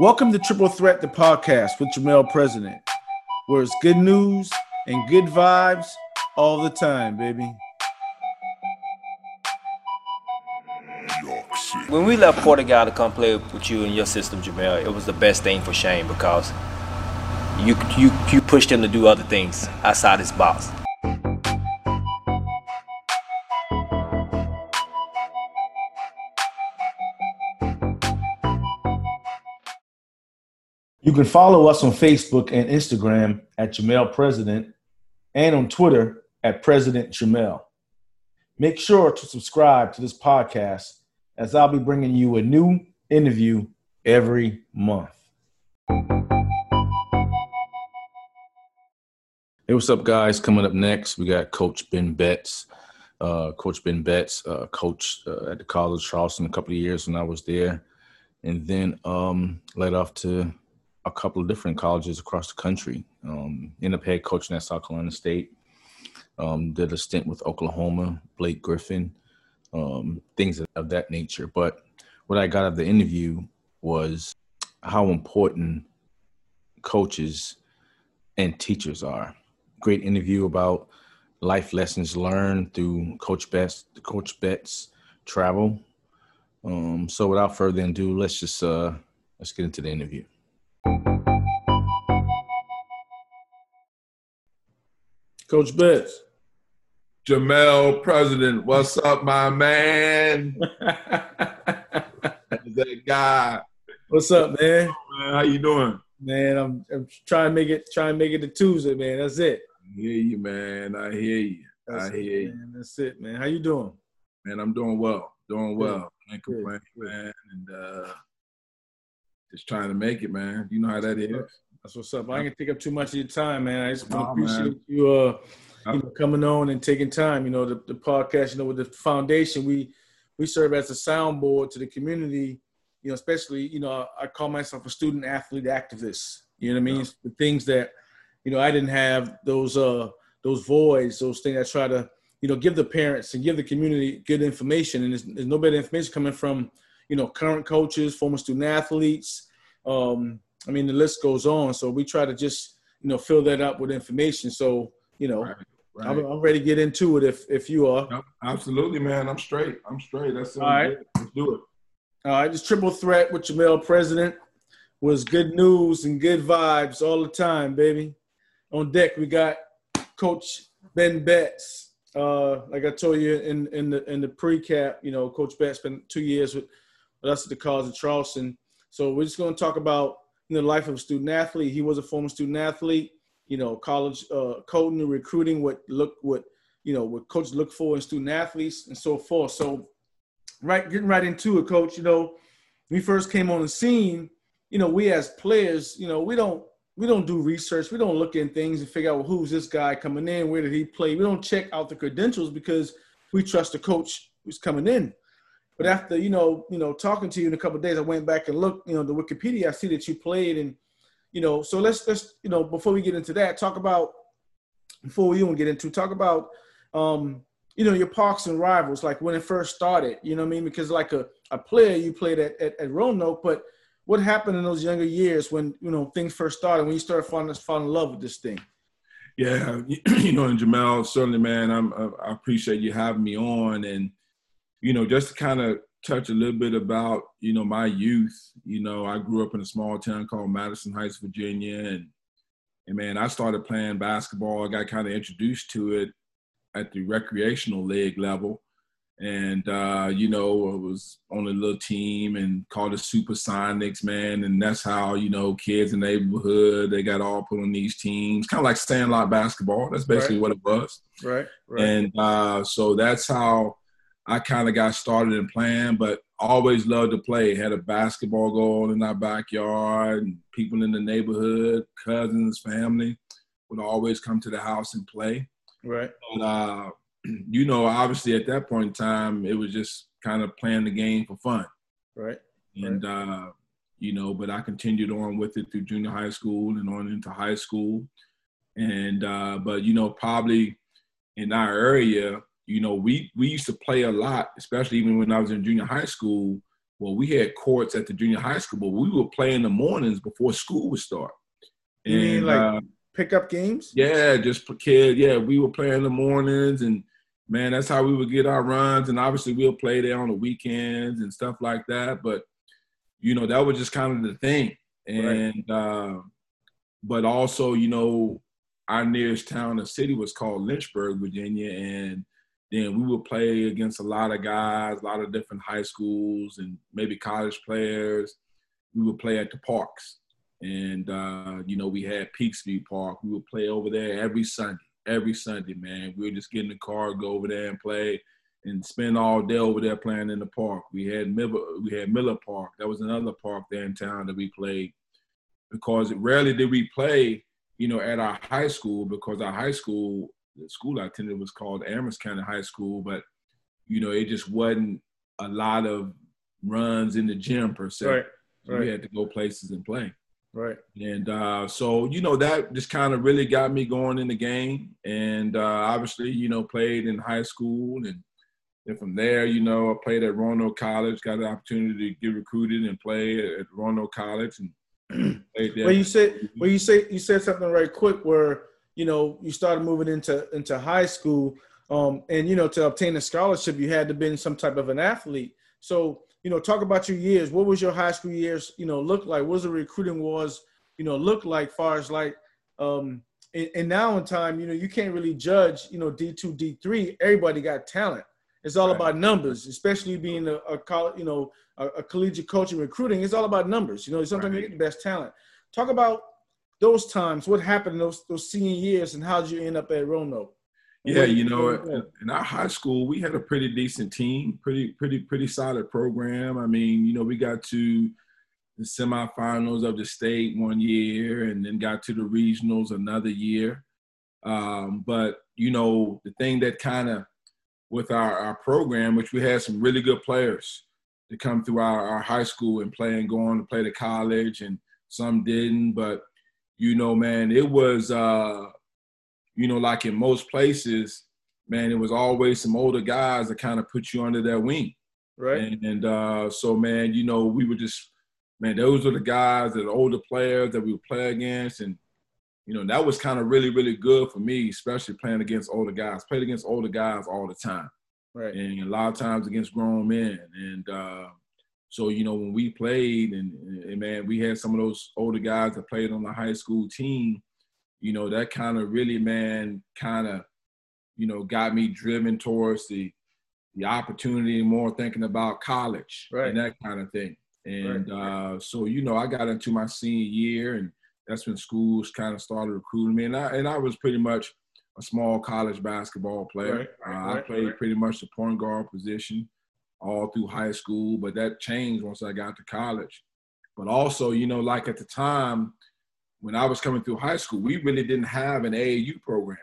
Welcome to Triple Threat, the podcast with Jamel President, where it's good news and good vibes all the time, baby. When we left Portugal to come play with you and your system, Jamel, it was the best thing for Shane because you you you pushed him to do other things outside his box. You can follow us on Facebook and Instagram at Jamel President and on Twitter at President Jamel. Make sure to subscribe to this podcast as I'll be bringing you a new interview every month. Hey, what's up, guys? Coming up next, we got Coach Ben Betts. Uh, Coach Ben Betts, uh, coach uh, at the College of Charleston a couple of years when I was there, and then um, led off to a couple of different colleges across the country. Um, ended up head coaching at South Carolina State. Um, did a stint with Oklahoma, Blake Griffin, um, things of that nature. But what I got out of the interview was how important coaches and teachers are. Great interview about life lessons learned through Coach Betts, Coach Betts travel. Um, so without further ado, let's just uh, let's get into the interview. Coach Betts. Jamel President, what's up, my man? that guy. What's up, man? man? How you doing? Man, I'm, I'm trying to make it trying to make it to Tuesday, man. That's it. I hear you, man. I hear you. That's I hear it, you. Man. That's it, man. How you doing? Man, I'm doing well. Doing Good. well. Can't complain, Good. man. And uh just trying to make it, man. You know how that is. That's what's up. I ain't gonna take up too much of your time, man. I just Nah, appreciate man. you, uh, you know, coming on and taking time. You know, the, the podcast. You know, with the foundation, we we serve as a soundboard to the community. You know, especially you know, I call myself a student athlete activist. You know what I mean? The things that you know I didn't have those uh those voids, those things I try to you know give the parents and give the community good information. And there's, there's no better information coming from you know current coaches, former student athletes. Um, I mean, the list goes on. So we try to just, you know, fill that up with information. So, you know, Right. Right. I'm, I'm ready to get into it if if you are. Yep, Absolutely, man. I'm straight. I'm straight. That's All right. Let's do it. All right, just triple threat with Jamel President was good news and good vibes all the time, baby. On deck, we got Coach Ben Betts. Uh, like I told you in in the in the pre-cap, you know, Coach Betts spent two years with, at the College of Charleston. So we're just going to talk about you know the life of a student athlete. He was a former student athlete. You know, college uh, coding and recruiting. What look what you know what coaches look for in student athletes and so forth. So right getting right into it coach you know we first came on the scene you know we as players you know we don't we don't do research we don't look in things and figure out well, who's this guy coming in where did he play we don't check out the credentials because we trust the coach who's coming in but after you know you know talking to you in a couple days i went back and looked you know the wikipedia i see that you played and you know so let's let's you know before we get into that talk about before we even get into talk about um you know, your Parks and rivals, like when it first started, you know what I mean? Because like a, a player, you played at, at, at Roanoke, but what happened in those younger years when, you know, things first started, when you started falling, falling in love with this thing? Yeah, you know, and Jamal, certainly, man, I'm, I appreciate you having me on, and you know, just to kind of touch a little bit about you know my youth. You know, I grew up in a small town called Madison Heights, Virginia, and and man, I started playing basketball. I got kind of introduced to it at the recreational league level, and uh, you know, I was on a little team and called the Supersonics, man, and that's how you know kids in the neighborhood they got all put on these teams, kind of like Sandlot basketball. That's basically Right. what it was. Right. And uh, so that's how I kind of got started in playing, but always loved to play. Had a basketball goal in our backyard, and people in the neighborhood, cousins, family would always come to the house and play. right. But, uh, you know, obviously at that point in time, it was just kind of playing the game for fun. Right. And, uh, you know, but I continued on with it through junior high school and on into high school. And, uh, but, you know, probably in our area, you know, we, we used to play a lot, especially even when I was in junior high school, Well, we had courts at the junior high school, but we would play in the mornings before school would start. You mean like uh, pickup games? Yeah, just for kids. Yeah, we would play in the mornings, and man, that's how we would get our runs. And obviously, we'll play there on the weekends and stuff like that. But you know, that was just kind of the thing. And right. uh, but also, you know, our nearest town or city was called Lynchburg, Virginia, and then we would play against a lot of guys, a lot of different high schools and maybe college players. We would play at the parks. And, uh, you know, we had Peaksview Park. We would play over there every Sunday, every Sunday, man. We would just get in the car, go over there and play and spend all day over there playing in the park. We had Miller, we had Miller Park. That was another park there in town that we played because rarely did we play, you know, at our high school because our high school the school I attended was called Amherst County High School, but you know, it just wasn't a lot of runs in the gym per se. Right. So right. we had to go places and play. Right. And uh, so, you know, that just kind of really got me going in the game. And uh, obviously, you know, played in high school. And then from there, you know, I played at Roanoke College, got the opportunity to get recruited and play at Roanoke College. And played there. Well, you said, well, you say, you said something right quick where you know, you started moving into into high school, um, and you know, to obtain a scholarship, you had to be some type of an athlete. So, you know, talk about your years. What was your high school years, you know, look like? What was the recruiting wars, you know, look like? Far as like, um, and, and now in time, you know, you can't really judge, you know, D two, D three. Everybody got talent. It's all right. about numbers, especially being a, a college, you know, a, a, collegiate coach and recruiting. It's all about numbers. You know, sometimes right. you get the best talent. Talk about those times, what happened in those those senior years, and how did you end up at Roanoke? Yeah, you know, in our high school, we had a pretty decent team, pretty, pretty, pretty solid program. I mean, you know, we got to the semifinals of the state one year, and then got to the regionals another year. Um, but you know, the thing that kind of with our, our program, which we had some really good players to come through our, our high school and play and go on to play to college, and some didn't, but you know, man, it was, uh, you know, like in most places, man, it was always some older guys that kind of put you under their wing. Right. And, and uh, so, man, you know, we were just, man, those are the guys that are older players that we would play against. And, you know, that was kind of really, really good for me, especially playing against older guys. Played against older guys all the time. Right. And a lot of times against grown men. And, uh, so you know when we played, and, and man, we had some of those older guys that played on the high school team. You know that kind of really, man, kind of, you know, got me driven towards the the opportunity, more thinking about college right. and that kind of thing. And right. uh, so you know, I got into my senior year, and that's when schools kind of started recruiting me, and I and I was pretty much a small college basketball player. Right. Uh, I played pretty much the point guard position all through high school, but that changed once I got to college. But also, you know, like at the time when I was coming through high school, we really didn't have an AAU program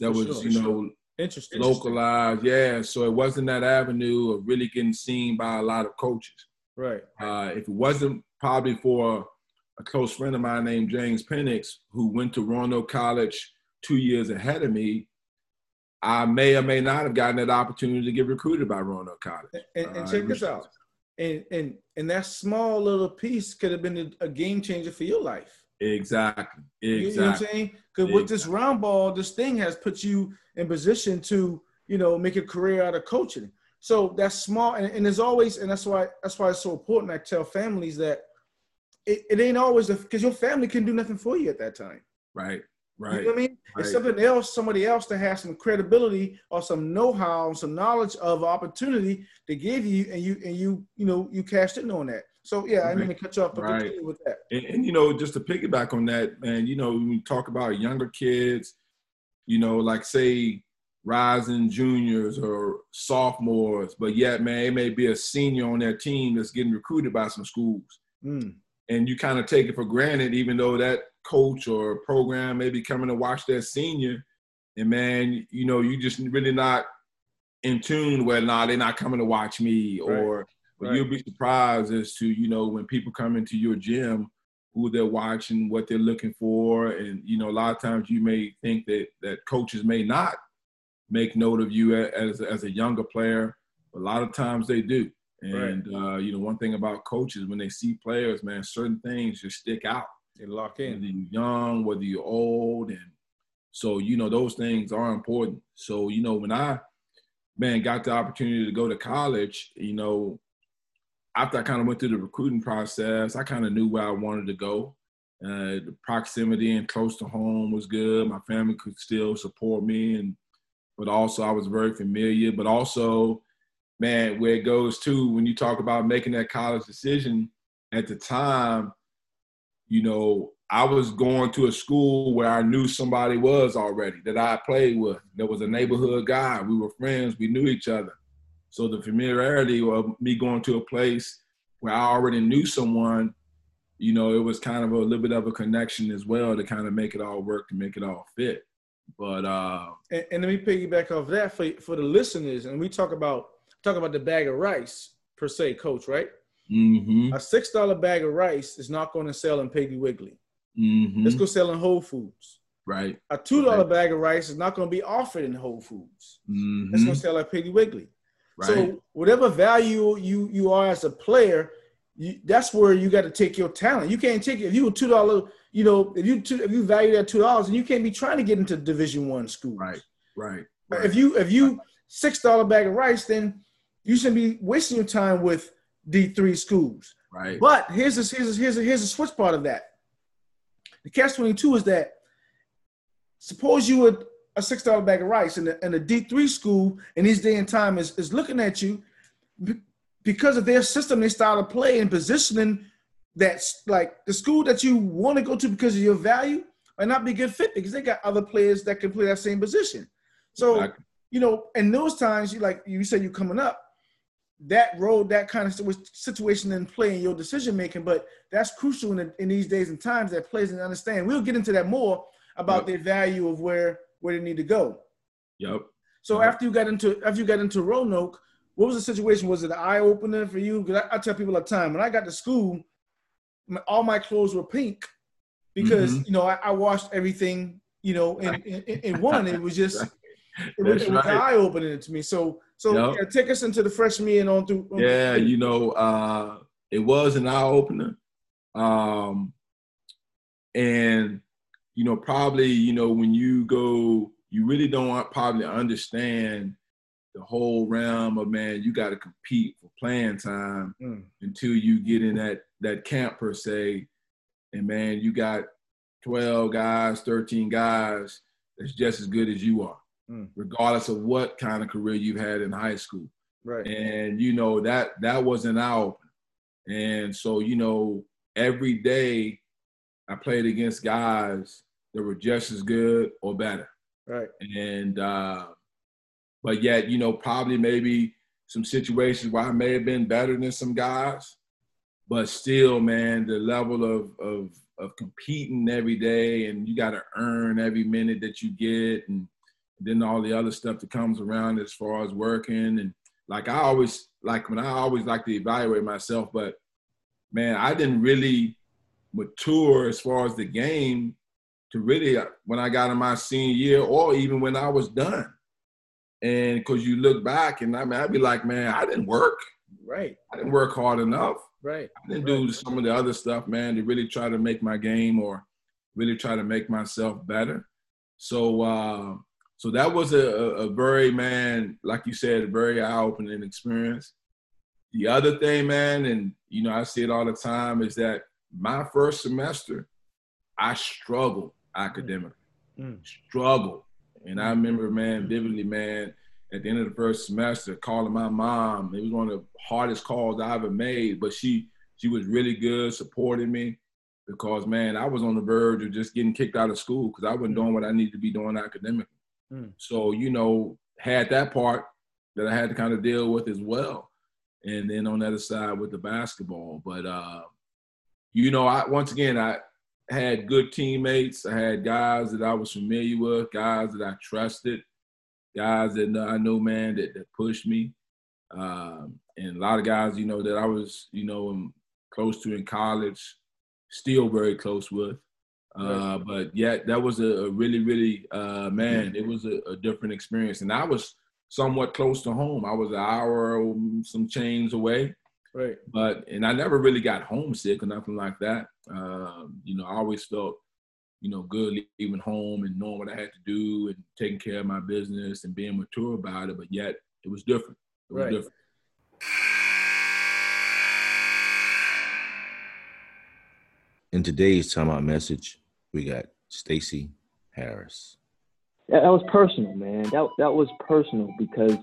that for was, sure, you know, interesting. localized. Yeah, so it wasn't that avenue of really getting seen by a lot of coaches. Right. Uh, if it wasn't probably for a close friend of mine named James Penix, who went to Roanoke College two years ahead of me, I may or may not have gotten that opportunity to get recruited by Roanoke College. And, and uh, check this out. And, and and that small little piece could have been a, a game changer for your life. Exactly. Exactly. You, know what I'm saying? Because exactly. with this round ball, this thing has put you in position to, you know, make a career out of coaching. So that's small, and, and there's always, and that's why that's why it's so important. I tell families that it, it ain't always because your family can do nothing for you at that time. Right. Right. You know what I mean? Right. It's something else, somebody else that has some credibility or some know-how, some knowledge of opportunity to give you, and you and you, you know, you cashed in on that. So yeah. I mean to cut you off, but right. continue with that. And, and, you know, just to piggyback on that, man, you know, when we talk about younger kids, you know, like say rising juniors or sophomores, but yet, man, it may be a senior on their team that's getting recruited by some schools. Mm. And you kind of take it for granted, even though that coach or program maybe coming to watch that senior, and man, you know, you just really not in tune where nah, they're not coming to watch me, right. or right. you'll be surprised as to you know when people come into your gym who they're watching, what they're looking for, and you know a lot of times you may think that that coaches may not make note of you as as a younger player. A lot of times they do, And right. uh, you know, one thing about coaches when they see players, man, certain things just stick out. Lock in. Whether you're young, whether you're old, and so you know those things are important. So you know when I man got the opportunity to go to college, you know, after I kind of went through the recruiting process, I kind of knew where I wanted to go. Uh, the proximity and close to home was good. My family could still support me, and but also I was very familiar. But also, man, where it goes to when you talk about making that college decision at the time, you know, I was going to a school where I knew somebody was already that I played with. There was a neighborhood guy. We were friends. We knew each other. So the familiarity of me going to a place where I already knew someone you know, it was kind of a little bit of a connection as well to kind of make it all work, to make it all fit. But uh and, and let me piggyback off that for for the listeners, and we talk about talk about the bag of rice per se, coach, right? Mm-hmm. A six dollar bag of rice is not going to sell in Piggly Wiggly. Mm-hmm. Let's go sell in Whole Foods. Right. A two dollar right. bag of rice is not going to be offered in Whole Foods. Mm-hmm. It's going to sell at Piggly Wiggly. Right. So whatever value you you are as a player, you, that's where you got to take your talent. You can't take if you a two dollar, you know, if you two, if you value that two dollars, and you can't be trying to get into Division One school. Right, right, right. If you if you six dollar bag of rice, then you shouldn't be wasting your time with D three schools. Right. But here's a, here's a, here's a, here's a switch part of that. The catch twenty two is that suppose you would a six dollar bag of rice and and a D three school in this day and time is, is looking at you because of their system, their style of play and positioning, that's like the school that you want to go to because of your value might not be a good fit because they got other players that can play that same position. So, exactly. you know, in those times, you like you said, you're coming up, that role, that kind of situation in play in your decision making, but that's crucial in, the, in these days and times that players can understand. We'll get into that more about yep. their value of where where they need to go. Yep. So yep. after you got into after you got into Roanoke, what was the situation? Was it an eye opener for you? Because I, I, tell people all the time when I got to school, my, all my clothes were pink because mm-hmm. you know I, I, washed everything. You know, in, in, in one, it was just it was, right. eye opening to me. So so yep. yeah, take us into the freshman year and on through. On yeah, through. you know, uh, it was an eye opener, um, and you know probably you know when you go, you really don't probably understand the whole realm of man, you got to compete for playing time mm. until you get in that that camp per se. And man, you got 12 guys, 13 guys that's just as good as you are, mm. regardless of what kind of career you've had in high school. Right. And you know that that wasn't out. And so, you know, every day I played against guys that were just as good or better. Right. And uh but yet, you know, probably maybe some situations where I may have been better than some guys, but still, man, the level of of of competing every day and you got to earn every minute that you get and then all the other stuff that comes around as far as working and like I always like when I always like to evaluate myself, but man, I didn't really mature as far as the game to really when I got in my senior year or even when I was done. And because you look back, and I mean, I'd be like, man, I didn't work. Right. I didn't work hard enough. Right. I didn't right. do some of the other stuff, man, to really try to make my game or really try to make myself better. So, uh, so that was a, a very man, like you said, a very eye-opening experience. The other thing, man, and you know, I see it all the time, is that my first semester, I struggled academically, mm. mm. struggled. And I mm. remember, man, mm. vividly, man, at the end of the first semester, calling my mom. It was one of the hardest calls I ever made, but she she was really good, supporting me because man, I was on the verge of just getting kicked out of school because I wasn't doing what I needed to be doing academically. Mm. So you know, had that part that I had to kind of deal with as well, and then on the other side with the basketball. But uh, you know, I once again I had good teammates. I had guys that I was familiar with, guys that I trusted, guys that I know, man, that, that pushed me. Um, and a lot of guys, you know, that I was, you know, close to in college, still very close with. Uh, but yet that was a, a really, really, uh, man, it was a, a, different experience. And I was somewhat close to home. I was an hour, some chains away. Right. But and I never really got homesick or nothing like that. Um, you know, I always felt, you know, good leaving home and knowing what I had to do and taking care of my business and being mature about it. But yet, it was different. It was right. different. In today's timeout message, we got Stacy Harris. That, that was personal, man. That that was personal because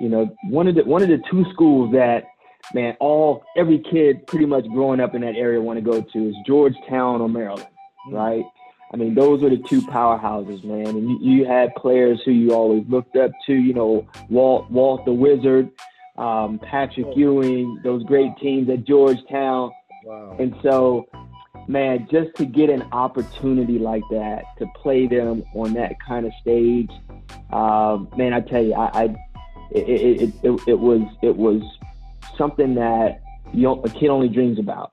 you know one of the one of the two schools that man all every kid pretty much growing up in that area want to go to is Georgetown or Maryland, mm-hmm. right? I mean, those are the two powerhouses, man. And you, you, had players who you always looked up to, you know, Walt, Walt the Wizard, um, Patrick. Ewing, those great teams at Georgetown. Wow. And so man, just to get an opportunity like that to play them on that kind of stage, um, man, I tell you, I, I it, it, it, it, was it was something that you a kid only dreams about.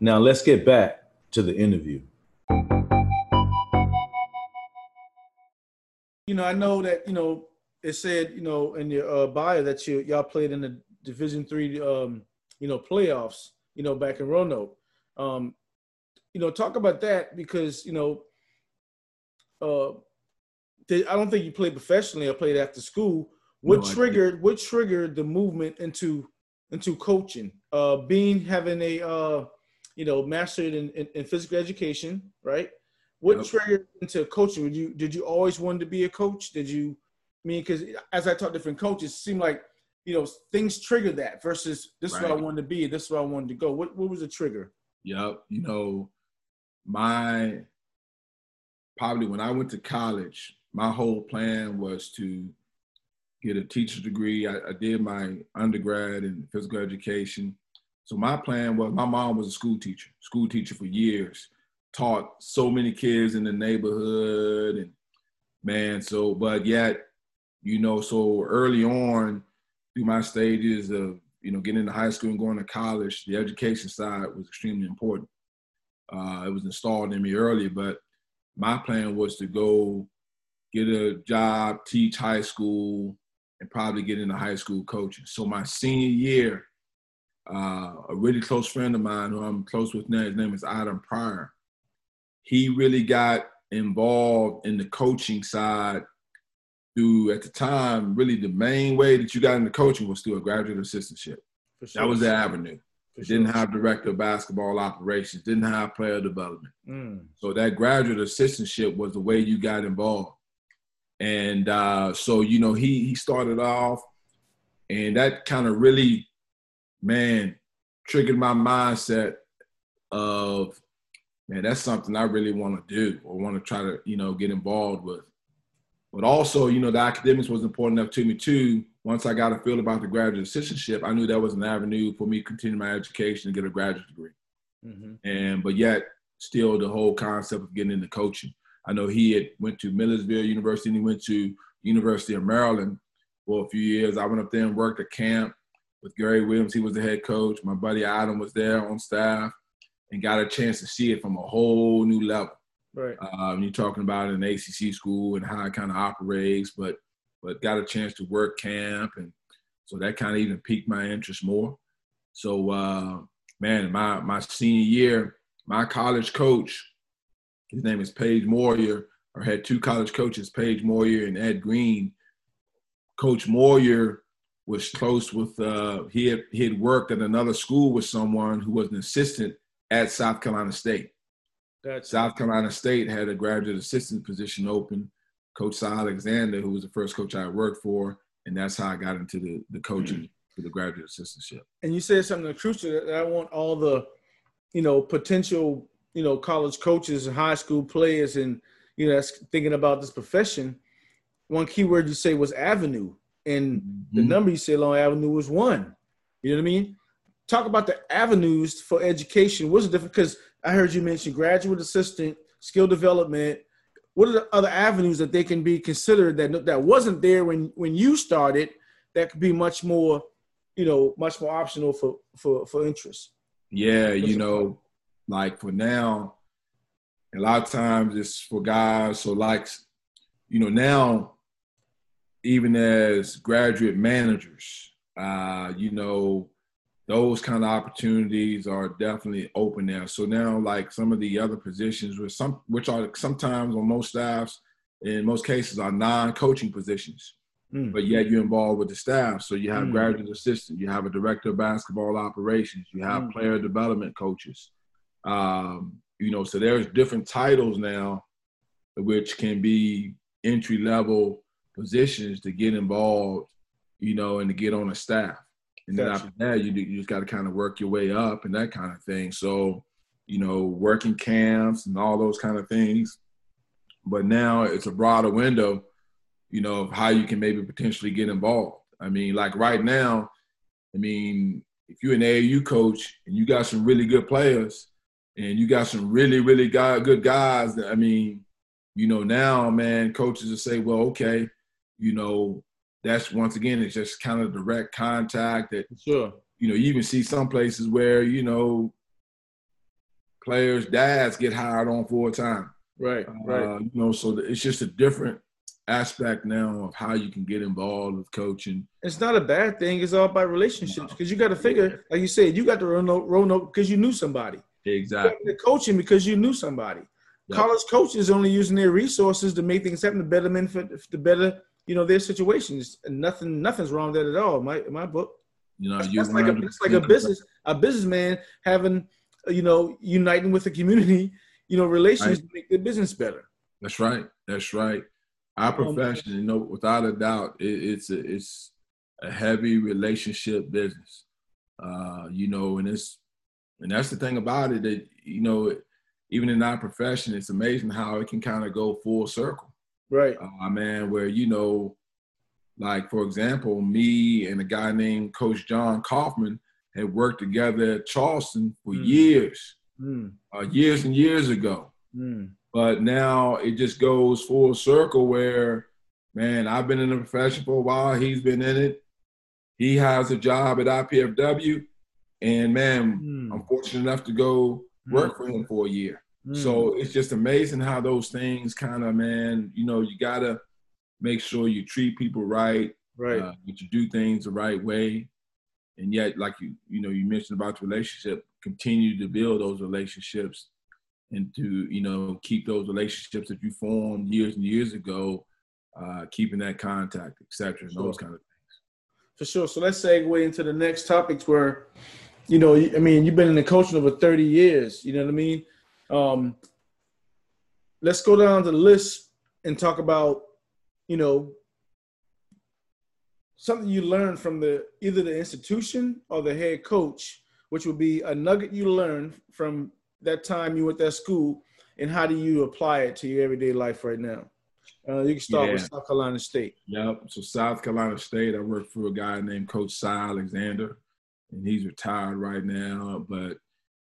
Now let's get back to the interview. You know, I know that you know it said you know in your uh, bio that you y'all played in the Division three, um, you know, playoffs, you know, back in Roanoke. Um, you know, talk about that because you know, uh, they, I don't think you played professionally or played after school. What no, triggered what triggered the movement into into coaching? Uh, being having a uh, you know mastered in, in, in physical education, right? What yep. triggered into coaching? Did you did you always want to be a coach? Did you I mean because as I taught different coaches, it seemed like you know, things trigger that versus this right. is where I wanted to be, this is where I wanted to go. What what was the trigger? Yep. You know, my probably when I went to college, my whole plan was to get a teacher's degree. I, I did my undergrad in physical education. So my plan was my mom was a school teacher, school teacher for years, taught so many kids in the neighborhood and man, so but yet, you know, so early on, through my stages of you know getting into high school and going to college, the education side was extremely important. Uh, it was installed in me early, but my plan was to go get a job, teach high school, and probably get into high school coaching. So my senior year, uh, a really close friend of mine who I'm close with now, his name is Adam Pryor. He really got involved in the coaching side through at the time really the main way that you got into coaching was through a graduate assistantship. Sure. That was the avenue. Sure. didn't have director of basketball operations, didn't have player development. Mm. So that graduate assistantship was the way you got involved. And uh, so, you know, he he started off and that kind of really, man, triggered my mindset of, man, that's something I really want to do or want to try to, you know, get involved with. But also, you know, the academics was important enough to me too. Once I got a feel about the graduate assistantship, I knew that was an avenue for me to continue my education and get a graduate degree. Mm-hmm. And but yet, still the whole concept of getting into coaching. I know he had went to Millersville University and he went to University of Maryland for a few years. I went up there and worked at camp with Gary Williams. He was the head coach. My buddy Adam was there on staff and got a chance to see it from a whole new level. Right. Um, you're talking about an ACC school and how it kind of operates, but but got a chance to work camp, and so that kind of even piqued my interest more. So, uh, man, my my senior year, my college coach, his name is Page Moir, or had two college coaches, Page Moir and Ed Green. Coach Moir was close with uh, he had he had worked at another school with someone who was an assistant at South Carolina State. Gotcha. South Carolina State had a graduate assistant position open. Coach Cy Alexander, who was the first coach I worked for, and that's how I got into the, the coaching mm-hmm. for the graduate assistantship. And you said something crucial that I want all the, you know, potential, you know, college coaches and high school players and, you know, that's thinking about this profession. One key word you say was avenue. And mm-hmm. the number you said Long Avenue was one. You know what I mean? Talk about the avenues for education. What's the difference? Because I heard you mention graduate assistant, skill development. What are the other avenues that they can be considered that that wasn't there when when you started? That could be much more, you know, much more optional for for for interest. Yeah, you know, like for now, a lot of times it's for guys. So like, you know, now even as graduate managers, uh, you know, those kind of opportunities are definitely open there. So now, like some of the other positions, which some which are sometimes on most staffs, in most cases, are non-coaching positions, mm. but yet you're involved with the staff. So you have mm. graduate assistant, you have a director of basketball operations, you have mm. player development coaches. Um, you know, so there's different titles now, which can be entry level positions to get involved, you know, and to get on a staff. And then after that, you, you just got to kind of work your way up and that kind of thing. So, you know, working camps and all those kind of things. But now it's a broader window, you know, of how you can maybe potentially get involved. I mean, like right now, I mean, if you're an AAU coach and you got some really good players and you got some really, really good guys, that, I mean, you know, now, man, coaches will say, well, okay, you know, that's once again it's just kind of direct contact that sure. you know you even see some places where you know players dads get hired on full time. Right uh, right. you know so it's just a different aspect now of how you can get involved with coaching. It's not a bad thing. It's all about relationships because you got to figure like you said you got the roanoke because you knew somebody. Exactly. The coaching because you knew somebody. Yep. college coaches only using their resources to make things happen to better men for the better you know, their situations. And nothing, nothing's wrong with that at all. My my book. You know, you like a, it's like a business, a businessman having, you know, uniting with the community, you know, relations right. to make their business better. That's right. That's right. Our um, profession, you know, without a doubt, it, it's a, it's a heavy relationship business. Uh, you know, and it's and that's the thing about it that you know, even in our profession, it's amazing how it can kind of go full circle. Right. Uh, man, where, you know, like, for example, me and a guy named Coach Jon Coffman had worked together at Charleston for mm. years, mm. Uh, years and years ago. Mm. But now it just goes full circle where, man, I've been in the profession for a while. He's been in it. He has a job at IPFW. And man, mm. I'm fortunate enough to go work mm. for him for a year. So mm. it's just amazing how those things kind of, man, you know, you got to make sure you treat people right, right, uh, that you do things the right way. And yet, like you, you know, you mentioned about the relationship, continue to build those relationships and to, you know, keep those relationships that you formed years and years ago, uh, keeping that contact, etc. Sure. those kind of things. For sure. So let's segue into the next topics where, you know, I mean, you've been in the coaching over 30 years, you know what I mean? Um, let's go down the list and talk about, you know, something you learned from the either the institution or the head coach, which would be a nugget you learned from that time you went that school, and how do you apply it to your everyday life right now? Uh, you can start yeah. with South Carolina State. Yep. So South Carolina State, I work for a guy named Coach Cy Alexander, and he's retired right now. But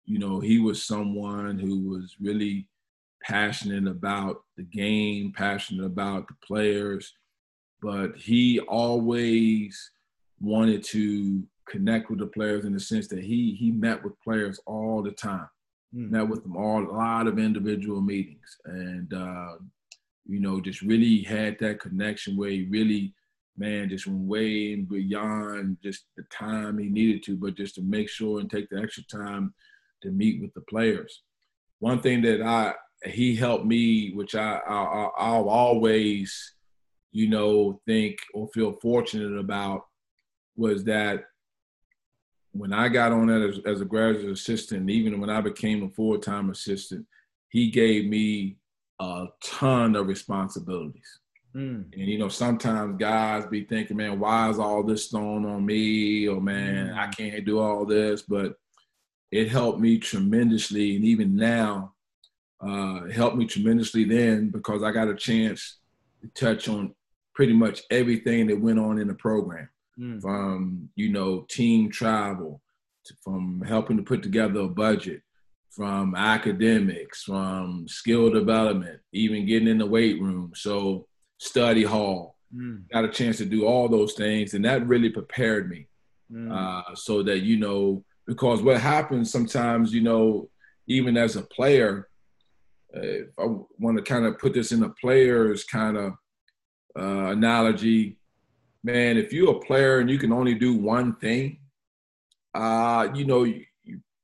you know, he was someone who was really passionate about the game, passionate about the players, but he always wanted to connect with the players in the sense that he he met with players all the time, mm. met with them all a lot of individual meetings, and uh, you know just really had that connection where he really man just went way beyond just the time he needed to, but just to make sure and take the extra time to meet with the players. One thing that I he helped me, which I, I I'll always, you know, think or feel fortunate about, was that when I got on as, as a graduate assistant, even when I became a full time assistant, he gave me a ton of responsibilities. Mm. And you know, sometimes guys be thinking, man, why is all this thrown on me? Or man, mm. I can't do all this. But it helped me tremendously. And even now, uh, helped me tremendously then because I got a chance to touch on pretty much everything that went on in the program mm. from, you know, team travel, to, from helping to put together a budget, from academics, from skill development, even getting in the weight room. So, study hall. Mm. Got a chance to do all those things. And that really prepared me mm. uh, so that, you know, because what happens sometimes, you know, even as a player, if I want to kind of put this in a player's kind of uh, analogy, man, if you're a player and you can only do one thing, uh, you know, you,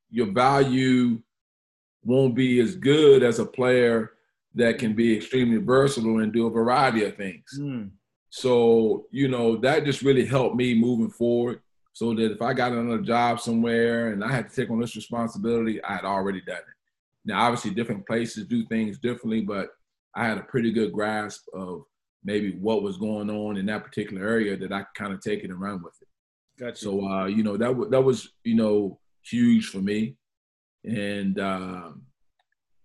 your value won't be as good as a player that can be extremely versatile and do a variety of things. Mm. So, you know, that just really helped me moving forward so that if I got another job somewhere and I had to take on this responsibility, I had already done it. Now, obviously, different places do things differently, but I had a pretty good grasp of maybe what was going on in that particular area that I could kind of take it and run with it. Gotcha. So, uh, you know, that w- that was you know huge for me, and um,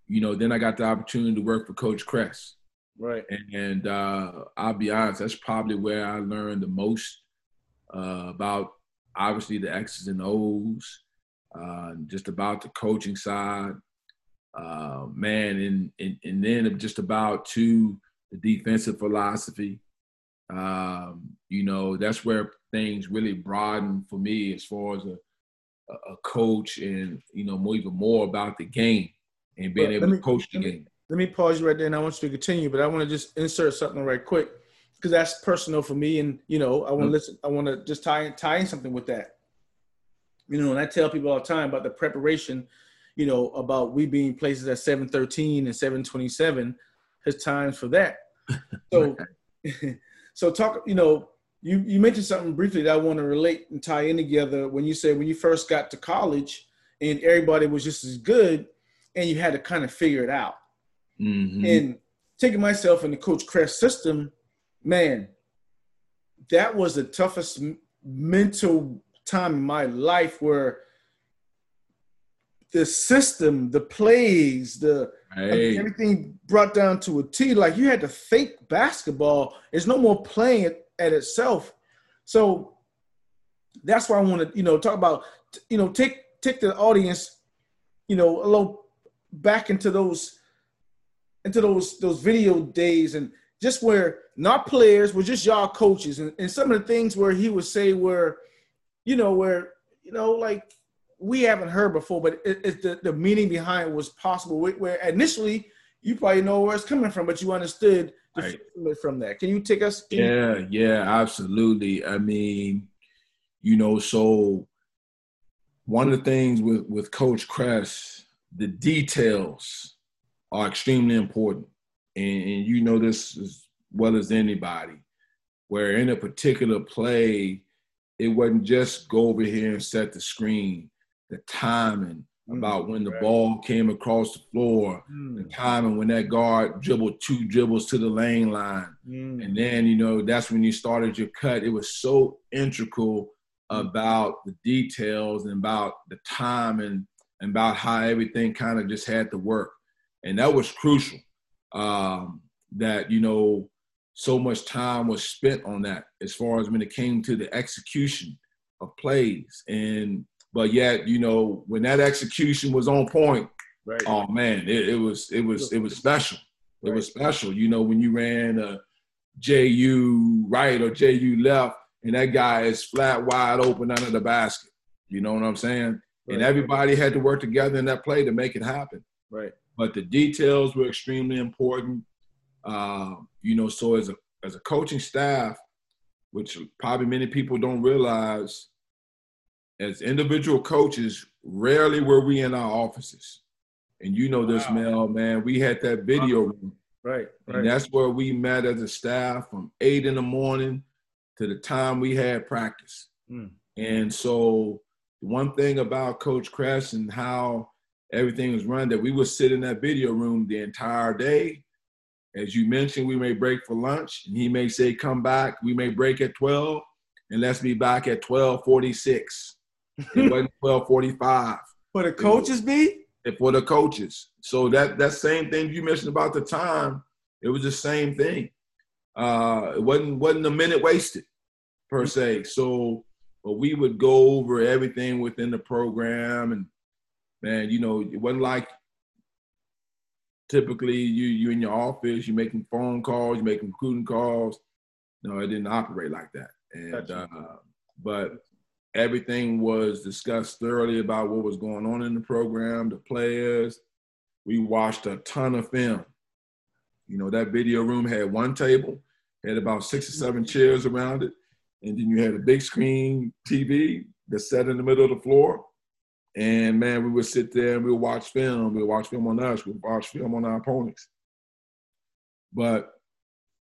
you know, then I got the opportunity to work for Coach Kresse. Right. And, and uh, I'll be honest, that's probably where I learned the most uh, about obviously the X's and O's, uh, just about the coaching side, uh, man, and, and and then just about to the defensive philosophy. Um, you know, that's where things really broaden for me as far as a a coach and you know more even more about the game and being able me, to coach the game. Me, let me pause you right there, and I want you to continue, but I want to just insert something right quick because that's personal for me, and you know I want to mm-hmm. listen. I want to just tie in, tie in something with that. You know, and I tell people all the time about the preparation. You know about we being places at seven thirteen and seven twenty seven. Has times for that. So, so talk. You know, you you mentioned something briefly that I want to relate and tie in together. When you said when you first got to college and everybody was just as good, and you had to kind of figure it out. Mm-hmm. And taking myself in the Coach Kresse system, man, that was the toughest mental time in my life where the system, the plays, the hey. everything brought down to a T. Like you had to fake basketball. There's no more playing it at itself. So that's why I want to, you know, talk about, you know, take take the audience, you know, a little back into those into those those video days and just where not players were just y'all coaches and, and some of the things where he would say where you know where you know like we haven't heard before but it, it the, the meaning behind was possible where initially you probably know where it's coming from but you understood right. from that can you take us yeah you- yeah absolutely i mean you know so one of the things with with coach kresse the details are extremely important. And, and, you know this as well as anybody, where in a particular play, it wasn't just go over here and set the screen, the timing mm, about when the right. ball came across the floor, mm. the timing when that guard dribbled two dribbles to the lane line. Mm. And then, you know, that's when you started your cut. It was so integral about the details and about the time and and about how everything kind of just had to work. And that was crucial. Um, that, you know, so much time was spent on that as far as when it came to the execution of plays. And but yet, you know, when that execution was on point, right. oh man, it, it was it was it was special. It right. was special. You know, when you ran a JU right or JU left, and that guy is flat wide open under the basket. You know what I'm saying? Right. And everybody had to work together in that play to make it happen. Right. But the details were extremely important. Uh, you know, so as a as a coaching staff, which probably many people don't realize, as individual coaches, rarely were we in our offices. And you know this, wow. Mel, man. We had that video room. Right, right. And that's where we met as a staff from eight in the morning to the time we had practice. Mm. And so one thing about Coach Kresse and how everything was run that we would sit in that video room the entire day. As you mentioned, we may break for lunch, and he may say, "Come back." We may break at twelve, and let's be back at twelve forty-six. it wasn't twelve forty-five. For the coaches, be for the coaches. So that that same thing you mentioned about the time, it was the same thing. Uh, it wasn't wasn't a minute wasted per se. So but we would go over everything within the program and man, you know, it wasn't like typically you you in your office, you're making phone calls, you're making recruiting calls. No, it didn't operate like that. And uh, but everything was discussed thoroughly about what was going on in the program, the players. we watched a ton of film. You know, that video room had one table, had about six or seven chairs around it, and then you had a big screen TV that sat in the middle of the floor. And man, we would sit there and we would watch film. We would watch film on us. We would watch film on our opponents. But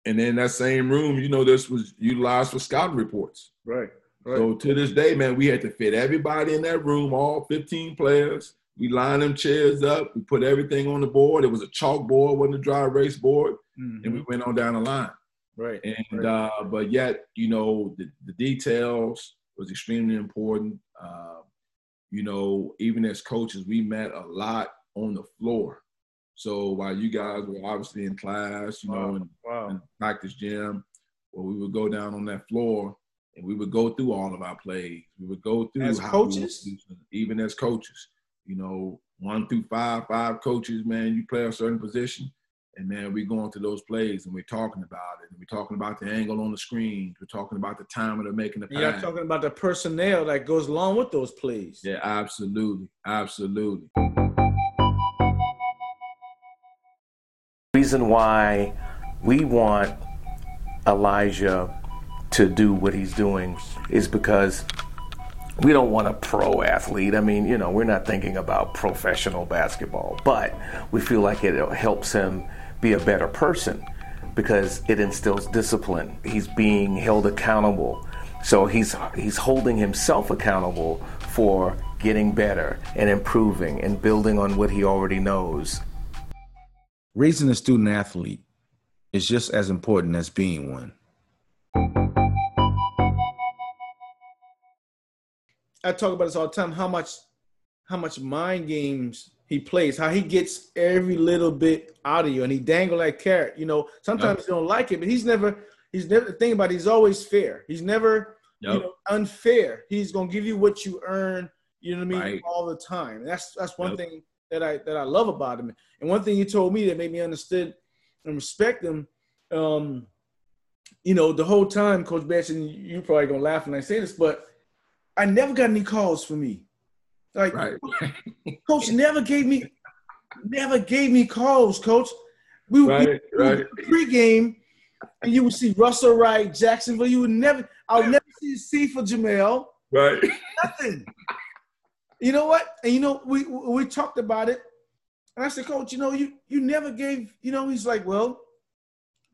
and then that same room, you know, this was utilized for scouting reports. Right. right. So to this day, man, we had to fit everybody in that room, all 15 players. We lined them chairs up. We put everything on the board. It was a chalkboard, wasn't a dry erase board, Mhm. and we went on down the line. right. And right. uh, but yet, you know, the, the details was extremely important. Uh, you know, even as coaches, we met a lot on the floor. So while you guys were obviously in class, you know, in wow. and practice gym, well, we would go down on that floor and we would go through all of our plays. We would go through As how we would coaches? even as coaches. You know, one through five, five coaches, man, you play a certain position. And man, we're going through those plays and we're talking about it. And we're talking about the angle on the screen. We're talking about the time of the making the And You're talking about the personnel that goes along with those plays. Yeah, absolutely. Absolutely. reason why we want Elijah to do what he's doing is because we don't want a pro athlete. I mean, you know, we're not thinking about professional basketball, but we feel like it helps him be a better person because it instills discipline. He's being held accountable. So he's he's holding himself accountable for getting better and improving and building on what he already knows. Raising a student athlete is just as important as being one. I talk about this all the time. How much, how much mind games he plays. How he gets every little bit out of you, and he dangle that carrot. You know, sometimes you don't like it, but he's never. He's never. The thing about it, he's always fair. He's never you know, unfair. He's gonna give you what you earn. You know what I mean? Right. All the time. That's that's one Yep. thing that I that I love about him. And one thing he told me that made me understand and respect him. Um, you know, the whole time, Coach Batch, and you probably gonna laugh when I say this, but I never got any calls for me. Like, Right. Coach never gave me, never gave me calls, Coach. We would right. Right. pregame, and you would see Russell Wright, Jacksonville. You would never, I would never see C for Jamel. Right. Nothing. You know what? And you know, we we talked about it, and I said, Coach, you know, you you never gave. You know, he's like, well,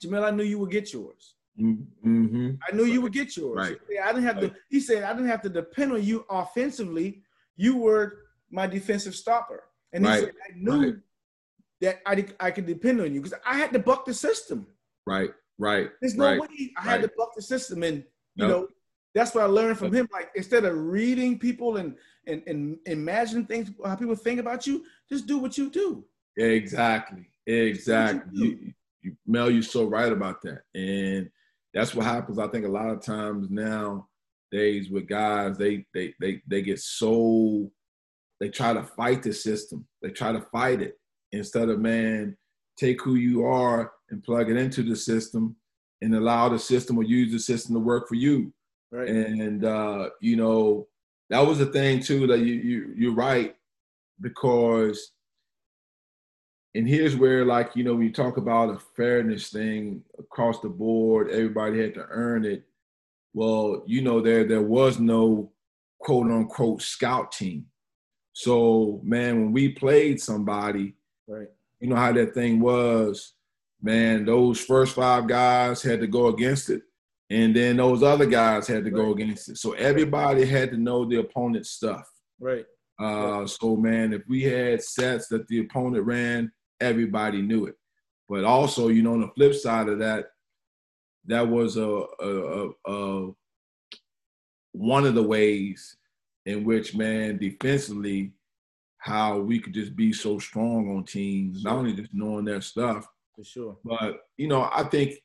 Jamel, I knew you would get yours. Mm-hmm. I knew you would get yours. Right. I didn't have to. He said I didn't have to depend on you offensively. You were my defensive stopper, and he said I knew Right. that I I could depend on you because I had to buck the system. Right. Right. There's no right. way I had to buck the system, and you Nope. know that's what I learned from him. Like instead of reading people and and and imagine things how people think about you, just do what you do. Exactly. Exactly. you You, you, Mel, you're so right about that. And that's what happens, I think, a lot of times nowadays with guys, they they they they get so they try to fight the system. They try to fight it instead of man, take who you are and plug it into the system and allow the system or use the system to work for you. Right. And uh, you know, that was the thing too that you you you're right because and here's where like you know when you talk about a fairness thing across the board everybody had to earn it well you know there there was no quote unquote scout team. So man when we played somebody right. you know how that thing was. Man those first five guys had to go against it and then those other guys had to go against it. So everybody had to know the opponent's stuff. Right. uh, so man, if we had sets that the opponent ran, everybody knew it. But also, you know, on the flip side of that, that was a, a, a, a one of the ways in which, man, defensively, how we could just be so strong on teams, not only just knowing their stuff, For sure. but you know, I think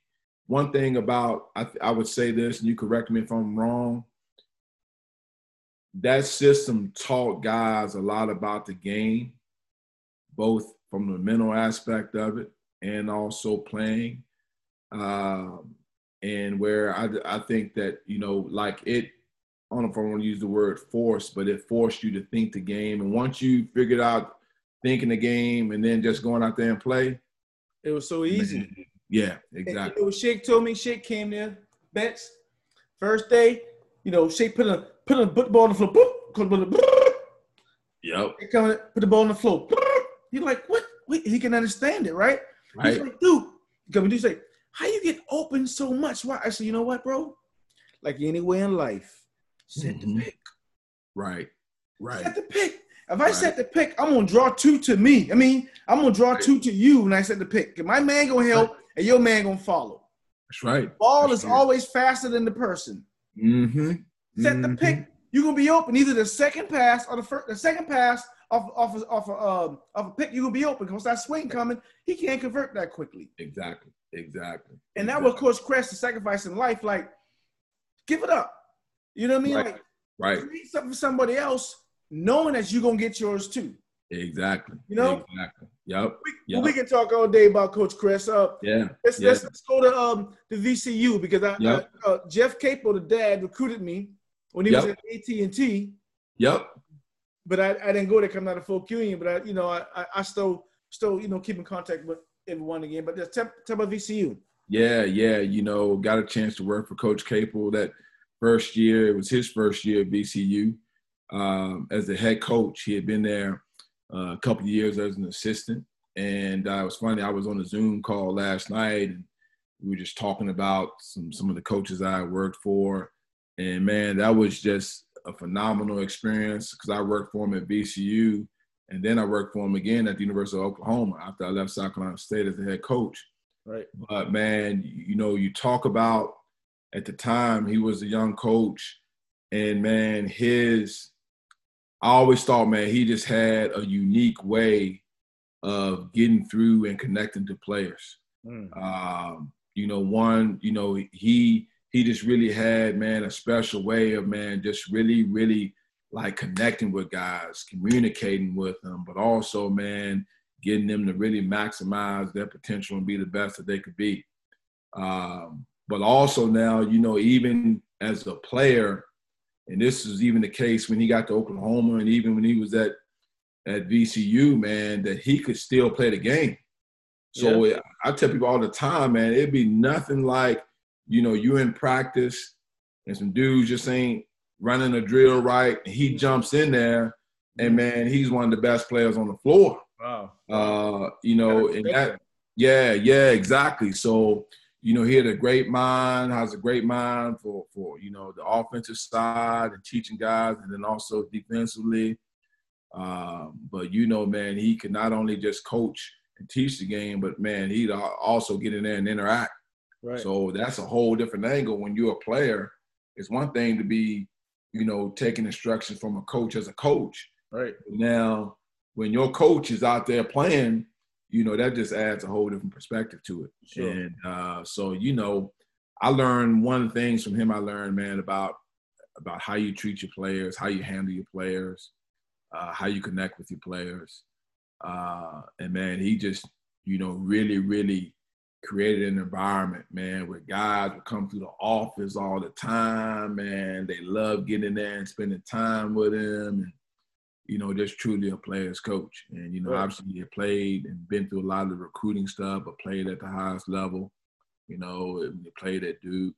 one thing about I, I would say this, and you correct me if I'm wrong. That system taught guys a lot about the game, both from the mental aspect of it and also playing. Um, and where I, I think that you know, like it, I don't know if I want to use the word force, but it forced you to think the game. And once you figured out thinking the game, and then just going out there and play. It was so easy. Man, Yeah, And, exactly. You know, what Shake told me, Shake came there, bets. First day, you know, Shake put a put a put the ball on the floor. Boop, cause the ball- Yep. They come put the ball on the floor. He's like, what? Wait, he can understand it, right? He's Right. like, dude, come and do say, how you get open so much? Why? I said, you know what, bro? Like anywhere in life, set Mhm. the pick. Right. Right. Set the pick. If I Right. set the pick, I'm gonna draw two to me. I mean, I'm gonna draw Right. two to you when I set the pick. 'Cause My man gonna help, and your man gonna follow. That's right. Ball That's is right. always faster than the person. Mm-hmm. Set the pick. You're gonna be open. Either the second pass or the first, the second pass off off of, off of, um, off a pick. You're gonna be open because that swing coming. He can't convert that quickly. Exactly. Exactly. And that was Coach Kresse, the sacrifice in life. Like, give it up. You know what I mean? Right. Like, Right. create something for somebody else, knowing that you're gonna get yours too. Exactly. You know? Exactly. Yep. We, Yeah. we can talk all day about Coach Kresse. Uh, Yeah. let's, Yeah. let's let's go to um the VCU because I, Yep. uh, uh, Jeff Capel, the dad, recruited me when he was at AT and T. Yep. but I, I didn't go there coming out of Fork Union. But I, you know, I, I, I still, still, you know, keep in contact with everyone again. But just tell, about VCU. Yeah, yeah. You know, got a chance to work for Coach Capel that first year. It was his first year at VCU um, as the head coach. He had been there uh, a couple years as an assistant. And uh, it was funny. I was on a Zoom call last night, and we were just talking about some some of the coaches I worked for. And man, that was just a phenomenal experience because I worked for him at VCU, and then I worked for him again at the University of Oklahoma after I left South Carolina State as the head coach. Right. But man, you know, you talk about at the time he was a young coach, and man, his I always thought, man, he just had a unique way of getting through and connecting to players. Um, you know, one, you know, he he just really had, man, a special way of man, just really, really like connecting with guys, communicating with them, but also, man, getting them to really maximize their potential and be the best that they could be. Um, but also now, you know, even as a player, and this is even the case when he got to Oklahoma and even when he was at at VCU, man, that he could still play the game. So I tell people all the time, man, it'd be nothing like, you know, you in practice and some dudes just ain't running a drill right. He jumps in there, and man, he's one of the best players on the floor. Wow. Uh, you know, and that, yeah, yeah, exactly. So, you know, he had a great mind, has a great mind for for you know the offensive side and teaching guys, and then also defensively. Um, but you know, man, he could not only just coach and teach the game, but man, he'd also get in there and interact. Right. So that's a whole different angle. When you're a player, it's one thing to be, you know, taking instruction from a coach as a coach. right. Now, when your coach is out there playing, you know, that just adds a whole different perspective to it. Sure. And uh, so, you know, I learned one of things from him. I learned, man, about about how you treat your players, how you handle your players, uh, how you connect with your players. Uh, and man, he just, you know, really, really created an environment, man, where guys would come through the office all the time, man. They love getting there and spending time with him, and you know, just truly a player's coach. And you know, Right. obviously, he played and been through a lot of the recruiting stuff, but played at the highest level. You know, and he played at Duke,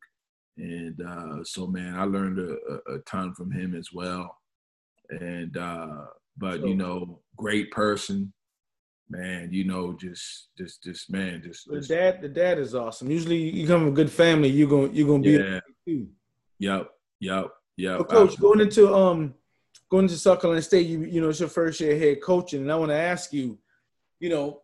and uh, so man, I learned a, a, a ton from him as well. And uh, but So- you know, great person, man. You know, just just just man, just, The dad, the dad is awesome. Usually, you come from a good family, you're gonna you're gonna be. yeah, too. yep, yep, yep. But coach, going into um going to Carolina State, you you know it's your first year head coaching, and I want to ask you, you know,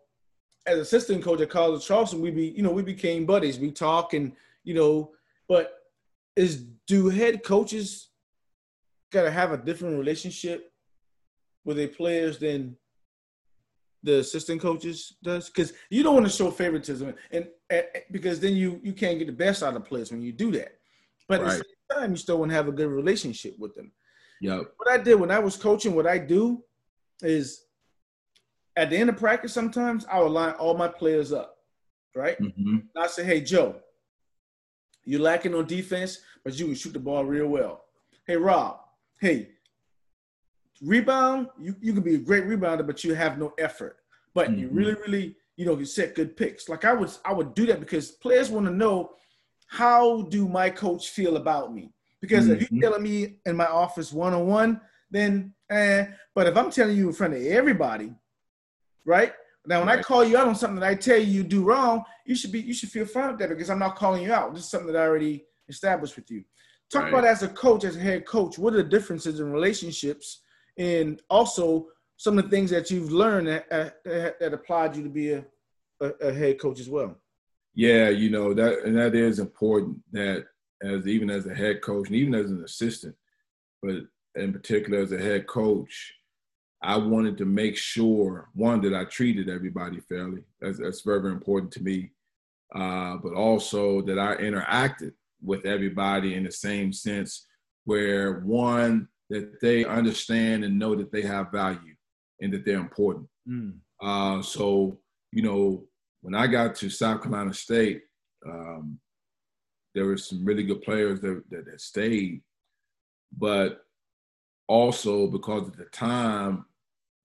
as assistant coach at College Charleston, we be you know we became buddies. We talk and you know, but is do head coaches gotta have a different relationship with their players than the assistant coaches does? Because you don't want to show favoritism, and, and because then you you can't get the best out of players when you do that. But at the same time, you still want to have a good relationship with them Yep, what I did when I was coaching, what I do is at the end of practice, sometimes I would line all my players up, right? hmm And I say, hey, Joe, you're lacking on defense, but you can shoot the ball real well. Hey, Rob, hey, rebound, you, you can be a great rebounder, but you have no effort. But you Mhm. really, really, you know, you set good picks. Like I would, I would do that because players want to know how do my coach feel about me. Because if Mhm. you're telling me in my office one on one, then eh. But if I'm telling you in front of everybody, right? Now, when I call you out on something that I tell you you do wrong, you should be you should feel fine with that because I'm not calling you out. This is something that I already established with you. Talk Right. about as a coach, as a head coach, what are the differences in relationships, and also some of the things that you've learned that that, that applied you to be a, a, a head coach as well. Yeah, you know that, and that is important. That as even as a head coach, and even as an assistant, but in particular as a head coach, I wanted to make sure one that I treated everybody fairly. That's, that's very, very important to me. Uh, but also that I interacted with everybody in the same sense, where one that they understand and know that they have value and that they're important. Uh, so, you know, when I got to South Carolina State, um, there were some really good players that, that, that stayed, but also because at the time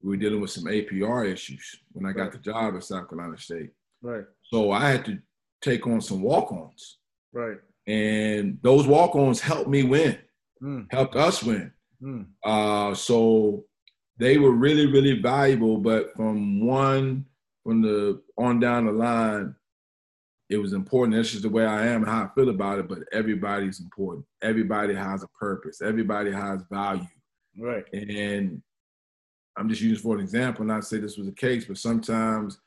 we were dealing with some APR issues when I got the job at South Carolina State. Right, So I had to take on some walk-ons, right. and those walk-ons helped me win, Mm, helped us win. Mm, Uh, so they were really, really valuable. But from one, from the on down the line, it was important. That's just the way I am and how I feel about it. But everybody's important. Everybody has a purpose. Everybody has value. right. And I'm just using for an example, not to say this was the case, but sometimes,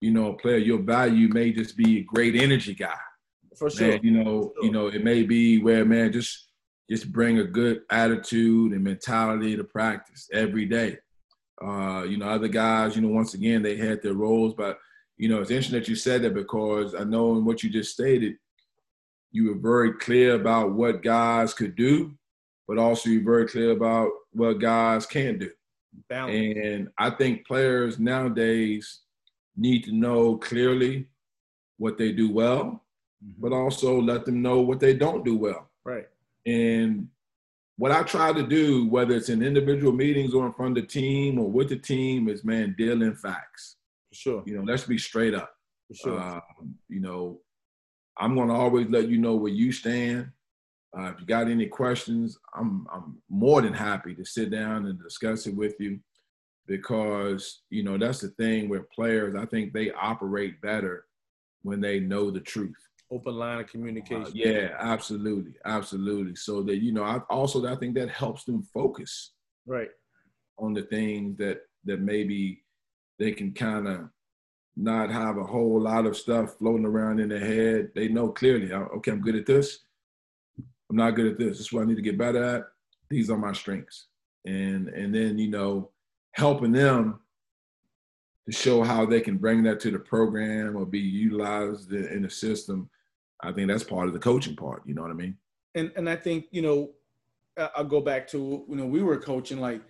you know, a player, your value may just be a great energy guy For sure. man, you know, you know, it may be where man just just bring a good attitude and mentality to practice every day. Uh, you know, other guys, you know, once again they had their roles, but you know, it's interesting that you said that because I know in what you just stated, you were very clear about what guys could do, but also you're very clear about what guys can't do. Balance. And I think players nowadays need to know clearly what they do well, but also let them know what they don't do well. Right. And what I try to do, whether it's in individual meetings or in front of the team or with the team, is man, deal in facts. For sure. You know, let's be straight up. For sure. Um, you know, I'm going to always let you know where you stand. Uh, if you got any questions, I'm I'm more than happy to sit down and discuss it with you, because you know that's the thing with players. I think they operate better when they know the truth. Open line of communication. Uh, yeah, absolutely, absolutely. So that you know, I also I think that helps them focus Right. on the things that that maybe they can kind of not have a whole lot of stuff floating around in their head. They know clearly, uh, okay, I'm good at this. I'm not good at this. This is what I need to get better at. These are my strengths, and and then you know, helping them to show how they can bring that to the program or be utilized in the system. I think that's part of the coaching part. You know what I mean? and and I think you know I- I'll go back to you know we were coaching like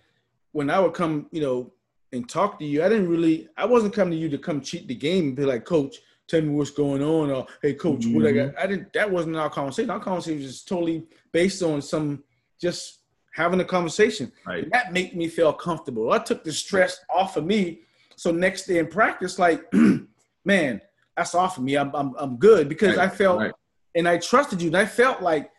when I would come you know and talk to you I didn't really I wasn't coming to you to come cheat the game and be like coach tell me what's going on or hey coach what I mm-hmm. got I didn't that wasn't our conversation our conversation was just totally based on some just having a conversation Right. that made me feel comfortable I took the stress off of me so next day in practice like man that's off of me I'm I'm, I'm good because Right, I felt right. and I trusted you and I felt like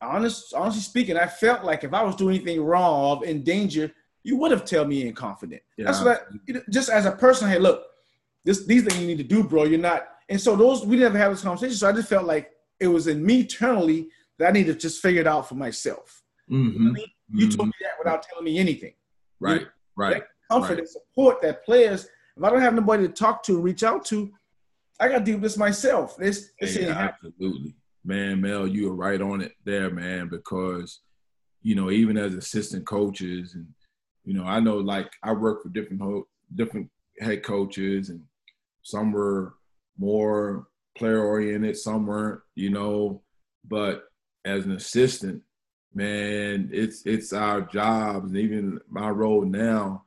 honest, honestly speaking, I felt like if I was doing anything wrong or in danger, you would have told me in confident. That's what I, just as a person, hey, look, this these things you need to do, bro. You're not, and so those we never had this conversation. So I just felt like it was in me internally that I need to just figure it out for myself. Mhm. You Mhm. told me that without telling me anything. Right. Right. Comfort Right. and support that players. If I don't have nobody to talk to reach out to, I got to do this myself. This this ain't absolutely. Man, Mel, you are right on it there, man, because, you know, even as assistant coaches and, you know, I know like I work for different ho- different head coaches and some were more player oriented, some weren't, you know, but as an assistant, man, it's it's our jobs and even my role now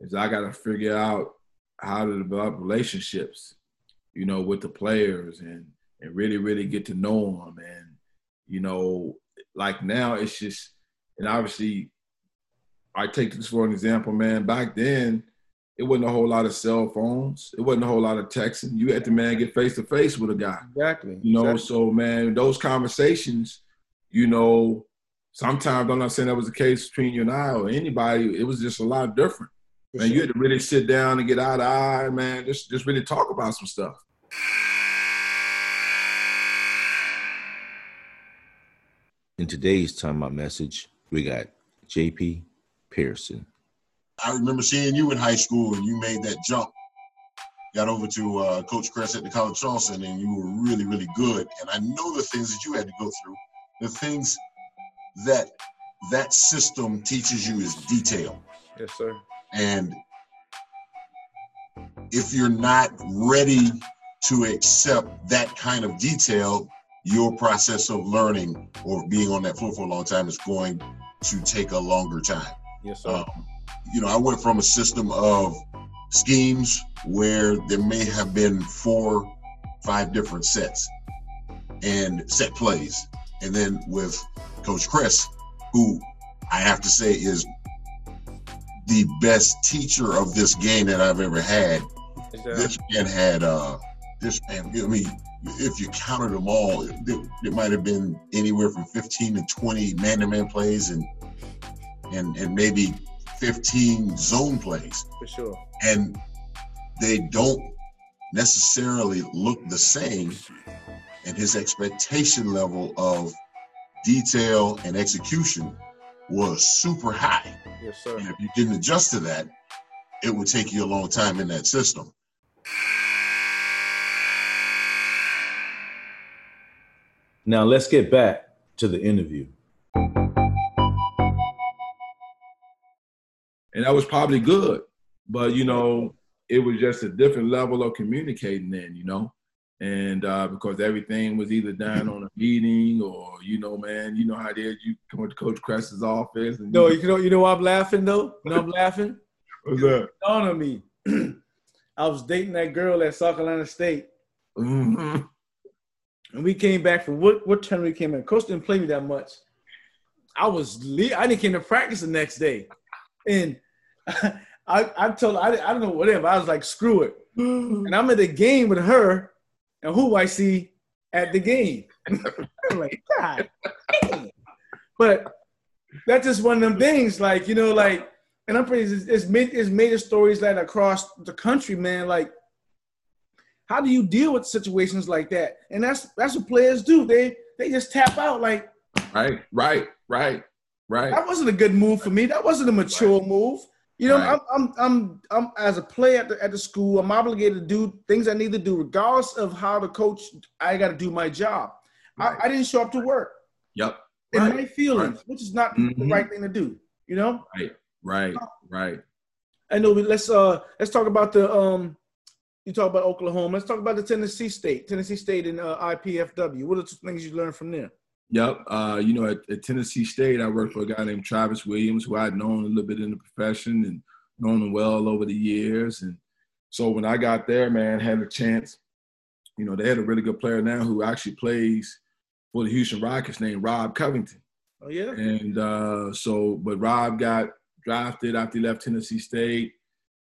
is I got to figure out how to develop relationships, you know, with the players and and really really get to know them and you know like now it's just and obviously I take this for an example, man. Back then, it wasn't a whole lot of cell phones. It wasn't a whole lot of texting. You had to man get face to face with a guy. Exactly. You know, exactly. so man, those conversations, you know, sometimes I'm not saying that was the case between you and I or anybody. It was just a lot different. For Man, sure. you had to really sit down and get eye to eye, man. Just just really talk about some stuff. In today's time out message, we got JP Pearson. I remember seeing you in high school and you made that jump. Got over to uh, Coach Kresse at the College of Charleston and you were really, really good. And I know the things that you had to go through, the things that that system teaches you is detail. yes, sir. And if you're not ready to accept that kind of detail, your process of learning or being on that floor for a long time is going to take a longer time. Yes, sir. Um, you know, I went from a system of schemes where there may have been four, five different sets and set plays. And then with Coach Kresse, who I have to say is the best teacher of this game that I've ever had. This man had, uh, this man, I mean, if you counted them all, it, it might have been anywhere from 15 to 20 man-to-man plays and and and maybe 15 zone plays For sure. and they don't necessarily look the same and his expectation level of detail and execution was super high Yes, sir. and if you didn't adjust to that it would take you a long time in that system Now let's get back to the interview. And that was probably good. But you know, it was just a different level of communicating then, you know. And uh, because everything was either done on a meeting or, you know, man, you know how it is. You come to Coach Kresse's office and No, you, know, you know why I'm laughing though? You know I'm laughing? what's that? on me. I was dating that girl at South Carolina State, Mhm. and we came back from what what tournament we came in. Coach didn't play me that much. I was le- I didn't came to practice the next day, and I I told I, I don't know whatever. I was like screw it, and I'm at the game with her, and who I see at the game. I'm like God, damn. but that's just one of them things. Like you know, like and I'm pretty. It's, it's made it's made of stories that across the country, man. Like, how do you deal with situations like that? And that's that's what players do. They they just tap out. Like Right, right, right, right. that wasn't a good move for me. That wasn't a mature move. You know, Right. I'm, I'm I'm I'm as a player at the, at the school. I'm obligated to do things I need to do, regardless of how the coach. I got to do my job. Right. I, I didn't show up to work Yep. in Right. my feelings, which is not the Mhm. right thing to do. You know. Right, right. I know. Let's uh let's talk about the um. You talk about Oklahoma. Let's talk about the Tennessee State. Tennessee State and uh, IPFW. What are the things you learned from there? Yep. Uh, you know, at, at Tennessee State, I worked for a guy named Travis Williams, who I'd known a little bit in the profession and known him well over the years. And so when I got there, man, had a chance. You know, they had a really good player now who actually plays for the Houston Rockets named Rob Covington. Oh yeah. And uh, so, but Rob got drafted after he left Tennessee State